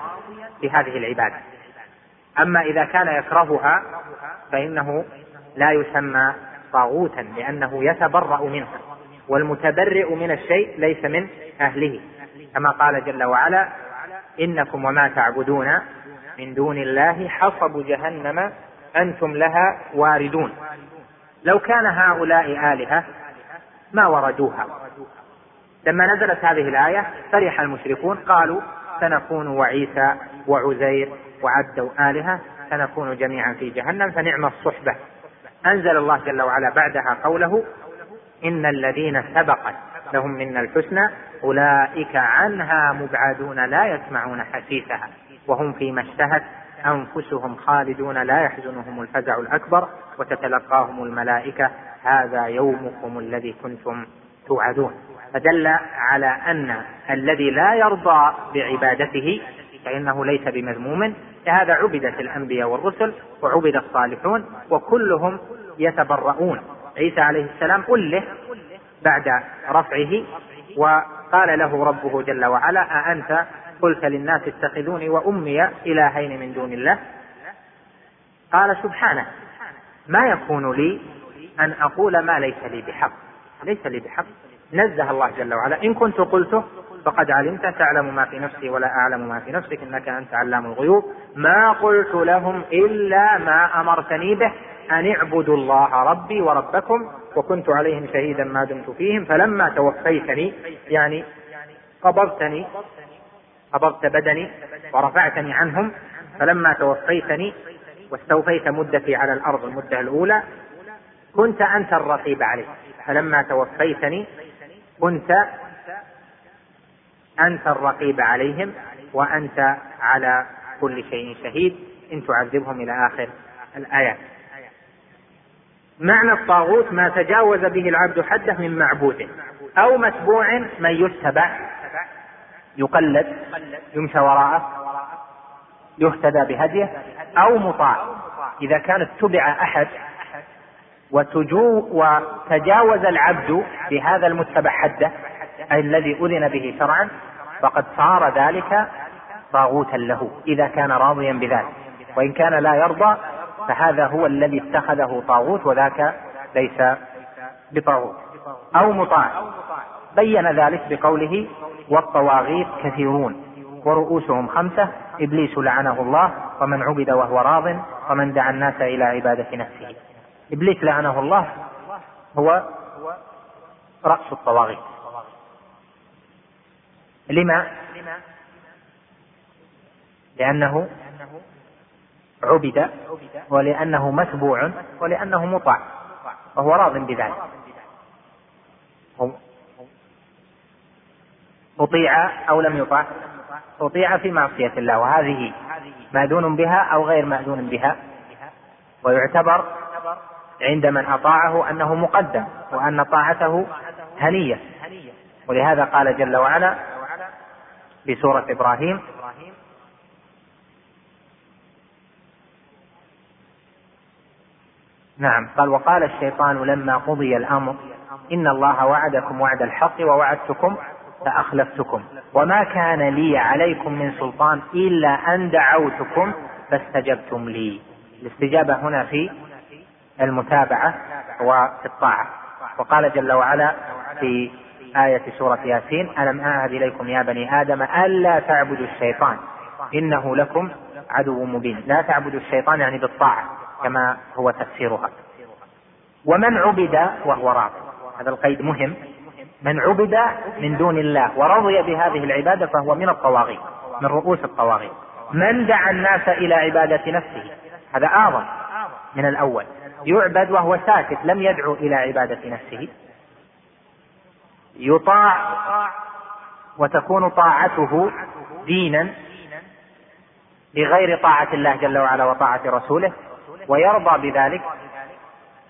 بهذه العبادة. أما إذا كان يكرهها فإنه لا يسمى طاغوتا لأنه يتبرأ منها والمتبرئ من الشيء ليس من أهله. كما قال جل وعلا إنكم وما تعبدون من دون الله حصب جهنم أنتم لها واردون. لو كان هؤلاء آلهة ما وردوها. لما نزلت هذه الآية فرح المشركون قالوا سنكون وعيسى وعزير وعدوا آلهة سنكون جميعا في جهنم فنعم الصحبة. أنزل الله جل وعلا بعدها قوله إن الذين سبقت لهم منا الحسنى أولئك عنها مبعدون لا يسمعون حسيسها وهم فيما اشتهت أنفسهم خالدون لا يحزنهم الفزع الأكبر وتتلقاهم الملائكة هذا يومكم الذي كنتم توعدون. فدل على أن الذي لا يرضى بعبادته فإنه ليس بمذموم لهذا عبدت الأنبياء والرسل وعبد الصالحون وكلهم يتبرؤون. عيسى عليه السلام أله بعد رفعه وقال له ربه جل وعلا أأنت قلت للناس اتخذوني وأمي إلهين من دون الله. قال سبحانه ما يكون لي أن أقول ما ليس لي بحق. ليس لي بحق. نزه الله جل وعلا. إن كنت قلته فقد علمت. تعلم ما في نفسي ولا أعلم ما في نفسك. إنك أنت علام الغيوب. ما قلت لهم إلا ما أمرتني به. أن اعبدوا الله ربي وربكم. وكنت عليهم شهيدا ما دمت فيهم. فلما توفيتني يعني قبضتني قبضت بدني ورفعتني عنهم فلما توفيتني واستوفيت مدتي على الأرض المدة الأولى كنت أنت الرقيب عليه. فلما توفيتني كنت أنت الرقيب عليهم وأنت على كل شيء شهيد. إن تعذبهم إلى آخر الآيات. معنى الطاغوت ما تجاوز به العبد حده من معبود أو متبوع من يتبع يقلد يمشى وراءه يهتدى بهديه أو مطاع. إذا كان اتبع أحد وتجو وتجاوز العبد بهذا المتبع حده أي الذي أذن به شرعا فقد صار ذلك طاغوتا له إذا كان راضيا بذلك. وإن كان لا يرضى فهذا هو الذي اتخذه طاغوت وذاك ليس بطاغوت. أو مطاع. بين ذلك بقوله والطواغيت كثيرون ورؤوسهم خمسة إبليس لعنه الله ومن عبد وهو راض ومن دعا الناس إلى عبادة نفسه. إبليس لعنه الله هو رأس الطواغيت. لما؟ لأنه عبد ولأنه متبوع ولأنه مطاع وهو راض بذلك. أطيع أو لم يطع أطيع في معصية الله وهذه مأذون بها أو غير مأذون بها. ويعتبر عند من أطاعه أنه مقدم وأن طاعته هنية. ولهذا قال جل وعلا في سورة إبراهيم نعم قال وقال الشيطان لما قضي الأمر إن الله وعدكم وعد الحق ووعدتكم فأخلفتكم. وما كان لي عليكم من سلطان إلا أن دعوتكم فاستجبتم لي. الاستجابة هنا في المتابعة وفي الطاعة. وقال جل وعلا في آية سورة ياسين ألم أعهد إليكم يا بني آدم ألا تعبدوا الشيطان؟ إنه لكم عدو مبين. لا تعبدوا الشيطان يعني بالطاعة كما هو تفسيرها. ومن عبد وهو راض. هذا القيد مهم. من عبد من دون الله ورضي بهذه العبادة فهو من الطواغيت من رؤوس الطواغيت. من دعا الناس إلى عبادة نفسه هذا أعظم من الأول. يعبد وهو ساكت لم يدعو إلى عبادة نفسه. يطاع وتكون طاعته دينا بغير طاعة الله جل وعلا وطاعة رسوله. ويرضى بذلك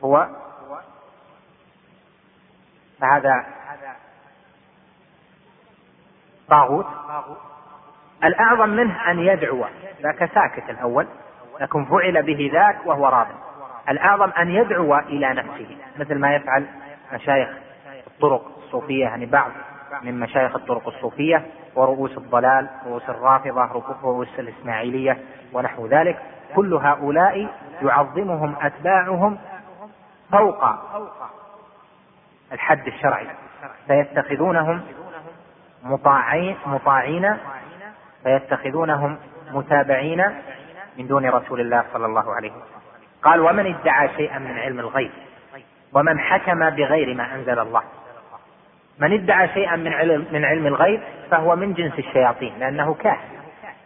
هو فهذا طاغوت. الأعظم منه أن يدعو ذاك ساكت الأول لكن فعل به ذاك وهو راض. الأعظم أن يدعو إلى نفسه مثل ما يفعل مشايخ الطرق الصوفية يعني بعض من مشايخ الطرق الصوفية ورؤوس الضلال رؤوس الرافضة رؤوس الإسماعيلية ونحو ذلك. كل هؤلاء يعظمهم أتباعهم فوق الحد الشرعي فيتخذونهم مطاعين مطاعين فيتخذونهم متابعين من دون رسول الله صلى الله عليه وسلم. قال ومن ادعى شيئا من علم الغيب ومن حكم بغير ما أنزل الله. من ادعى شيئا من علم من علم الغيب فهو من جنس الشياطين لأنه كاهن.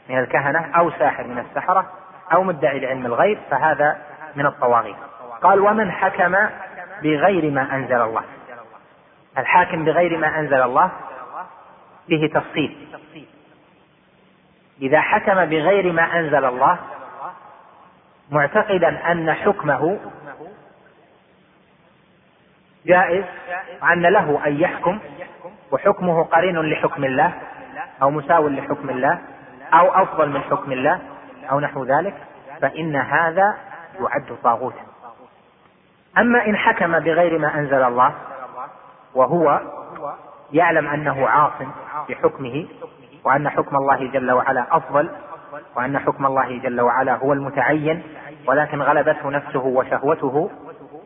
من الكهنة أو ساحر من السحرة أو مدعي لعلم الغيب فهذا من الطواغيت. قال ومن حكم بغير ما أنزل الله. الحاكم بغير ما أنزل الله فيه تفصيل. إذا حكم بغير ما أنزل الله معتقدا أن حكمه جائز وأن له أن يحكم وحكمه قرين لحكم الله أو مساو لحكم الله أو أفضل من حكم الله أو نحو ذلك فإن هذا يعد طاغوتا. أما إن حكم بغير ما أنزل الله وهو يعلم أنه عاص بحكمه وأن حكم الله جل وعلا أفضل وأن حكم الله جل وعلا هو المتعين ولكن غلبته نفسه وشهوته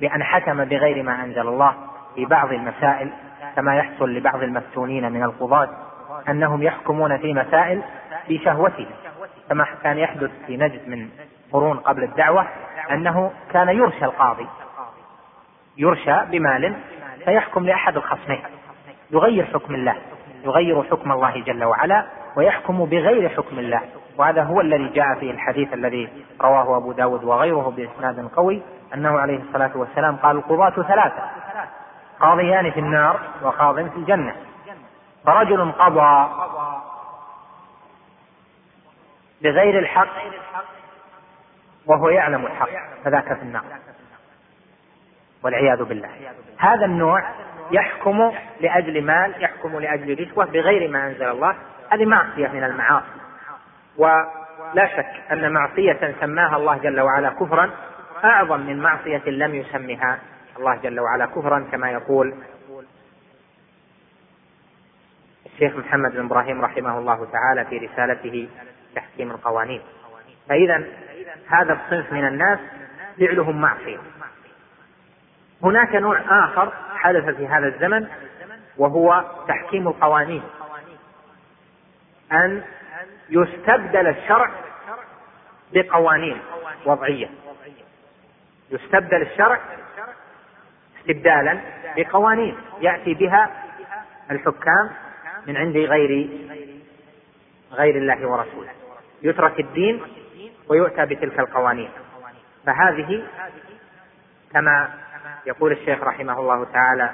بأن حكم بغير ما أنزل الله في بعض المسائل كما يحصل لبعض المفتونين من القضاة أنهم يحكمون في مسائل بشهوتهم كما كان يحدث في نجد من قرون قبل الدعوة أنه كان يرشى القاضي يرشى بمال فيحكم لأحد الخصمين. يغير حكم الله يغير حكم الله جل وعلا ويحكم بغير حكم الله. وهذا هو الذي جاء في الحديث الذي رواه أبو داود وغيره بإسناد قوي أنه عليه الصلاة والسلام قال القضاة ثلاثة قاضيان في النار وقاض في الجنة. فرجل قضى بغير الحق وهو يعلم الحق فذاك في النار والعياذ بالله. هذا النوع يحكم لأجل مال يحكم لأجل رشوة بغير ما أنزل الله هذه معصية من المعاصي. ولا شك أن معصية سماها الله جل وعلا كفرا أعظم من معصية لم يسمها الله جل وعلا كفرا كما يقول الشيخ محمد بن إبراهيم رحمه الله تعالى في رسالته تحكيم القوانين. فإذا هذا الصنف من الناس فعلهم معصية. هناك نوع آخر حدث في هذا الزمن وهو تحكيم القوانين. أن يستبدل الشرع بقوانين وضعية. يستبدل الشرع استبدالا بقوانين. يأتي بها الحكام من عند غير غير الله ورسوله. يترك الدين ويؤتى بتلك القوانين. فهذه كما يقول الشيخ رحمه الله تعالى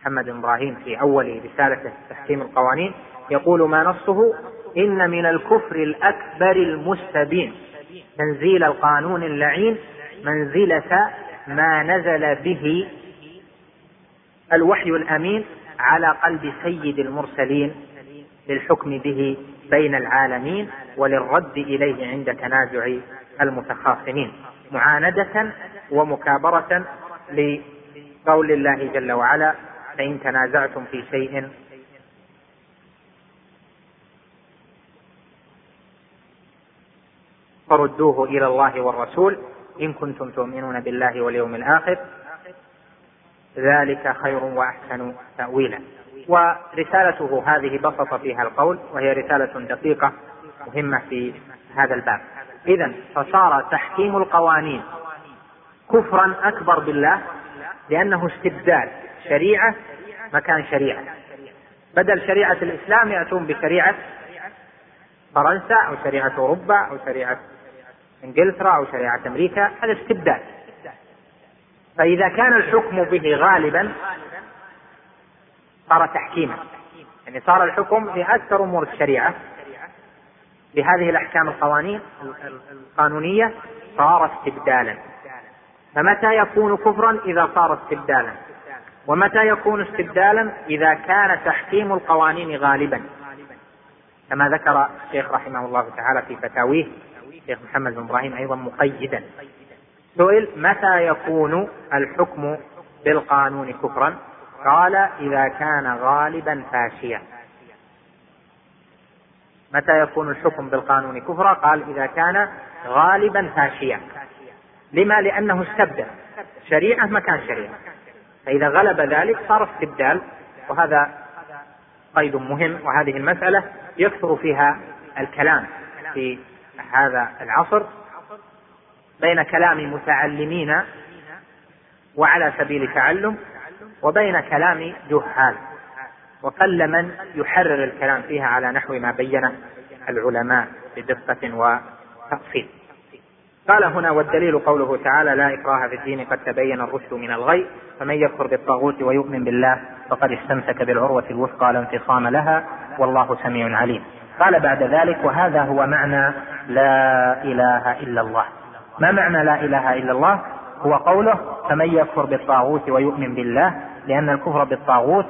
محمد إبراهيم في أول رسالته تحكيم القوانين يقول ما نصه؟ إن من الكفر الأكبر المستبين. تنزيل القانون اللعين منزلة ما نزل به الوحي الأمين على قلب سيد المرسلين للحكم به بين العالمين وللرد إليه عند تنازع المتخاصمين معاندة ومكابرة لقول الله جل وعلا فإن تنازعتم في شيء فردوه إلى الله والرسول إن كنتم تؤمنون بالله واليوم الآخر ذلك خير وأحسن تأويلا. ورسالته هذه بسط فيها القول وهي رسالة دقيقة مهمة في هذا الباب. إذا فصار تحكيم القوانين كفرا أكبر بالله لأنه استبدال. شريعة مكان شريعة. بدل شريعة الإسلام يأتون بشريعة فرنسا أو شريعة أوروبا أو شريعة إنجلترا أو شريعة أمريكا هذا استبدال. فإذا كان الحكم به غالبا صار تحكيما. يعني صار الحكم في أكثر أمور الشريعة. بهذه الأحكام القوانين القانونية صار استبدالا. فمتى يكون كفرا إذا صار استبدالا؟ ومتى يكون استبدالا إذا كان تحكيم القوانين غالبا؟ كما ذكر الشيخ رحمه الله تعالى في فتاويه الشيخ محمد بن إبراهيم أيضا مقيدا. سئل متى يكون الحكم بالقانون كفرا؟ قال إذا كان غالبا فاشيا. متى يكون الحكم بالقانون كفرا؟ قال إذا كان غالبا فاشيا. لما؟ لأنه استبدل. شريعة مكان شريعة. فإذا غلب ذلك صار استبدال. وهذا قيد مهم. وهذه المسألة يكثر فيها الكلام في هذا العصر بين كلام متعلمين وعلى سبيل تعلم وبين كلام جهال. وقل من يحرر الكلام فيها على نحو ما بينه العلماء بدقة وتفصيل قال هنا والدليل قوله تعالى لا إكراه في الدين قد تبين الرشد من الغي فمن يكفر بالطاغوت ويؤمن بالله فقد استمسك بالعروة الوثقى لا انفصام لها والله سميع عليم. قال بعد ذلك وهذا هو معنى لا إله إلا الله. ما معنى لا إله إلا الله؟ هو قوله فمن يكفر بالطاغوت ويؤمن بالله لأن الكفر بالطاغوت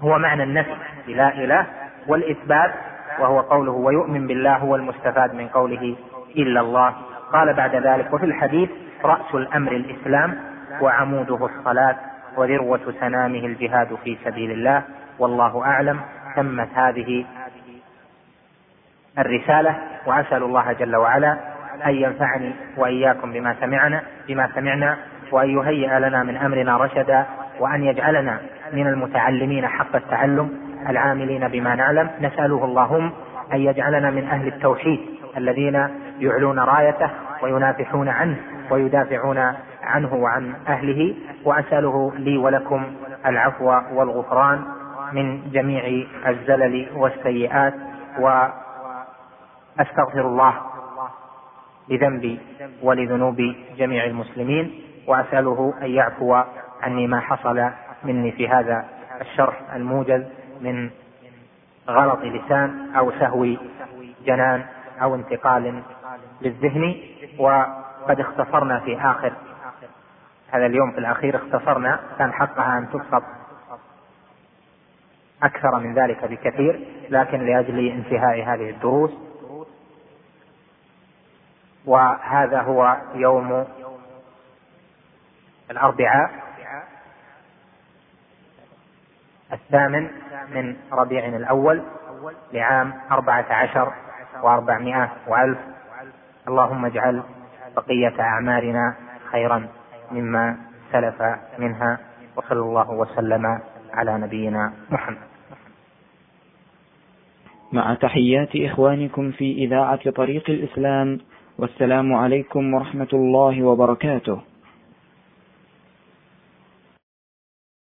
هو معنى النفي لا إله والإثبات وهو قوله ويؤمن بالله هو المستفاد من قوله إلا الله. قال بعد ذلك وفي الحديث رأس الأمر الإسلام وعموده الصلاة وذروة سنامه الجهاد في سبيل الله والله أعلم. تمت هذه الرسالة وأسأل الله جل وعلا أن ينفعني وإياكم بما سمعنا بما سمعنا وأن يهيئ لنا من أمرنا رشدا وأن يجعلنا من المتعلمين حق التعلم العاملين بما نعلم. نسأله اللهم أن يجعلنا من أهل التوحيد الذين يعلون رايته وينافحون عنه ويدافعون عنه وعن أهله وأسأله لي ولكم العفو والغفران من جميع الزلل والسيئات وأستغفر الله لذنبي ولذنوب جميع المسلمين وأسأله أن يعفو عني ما حصل مني في هذا الشرح الموجز من غلط لسان أو سهو جنان أو انتقال للذهن وقد اختصرنا في آخر. هذا اليوم في الأخير اختصرنا كان حقها أن تسقط أكثر من ذلك بكثير لكن لأجل انتهاء هذه الدروس. وهذا هو يوم الأربعاء الثامن من ربيع الأول لعام أربعة عشر وأربعمائة وألف اللهم اجعل بقية أعمالنا خيرا مما سلف منها وصلى الله وسلم على نبينا محمد. مع تحيات إخوانكم في إذاعة طريق الإسلام والسلام عليكم ورحمة الله وبركاته.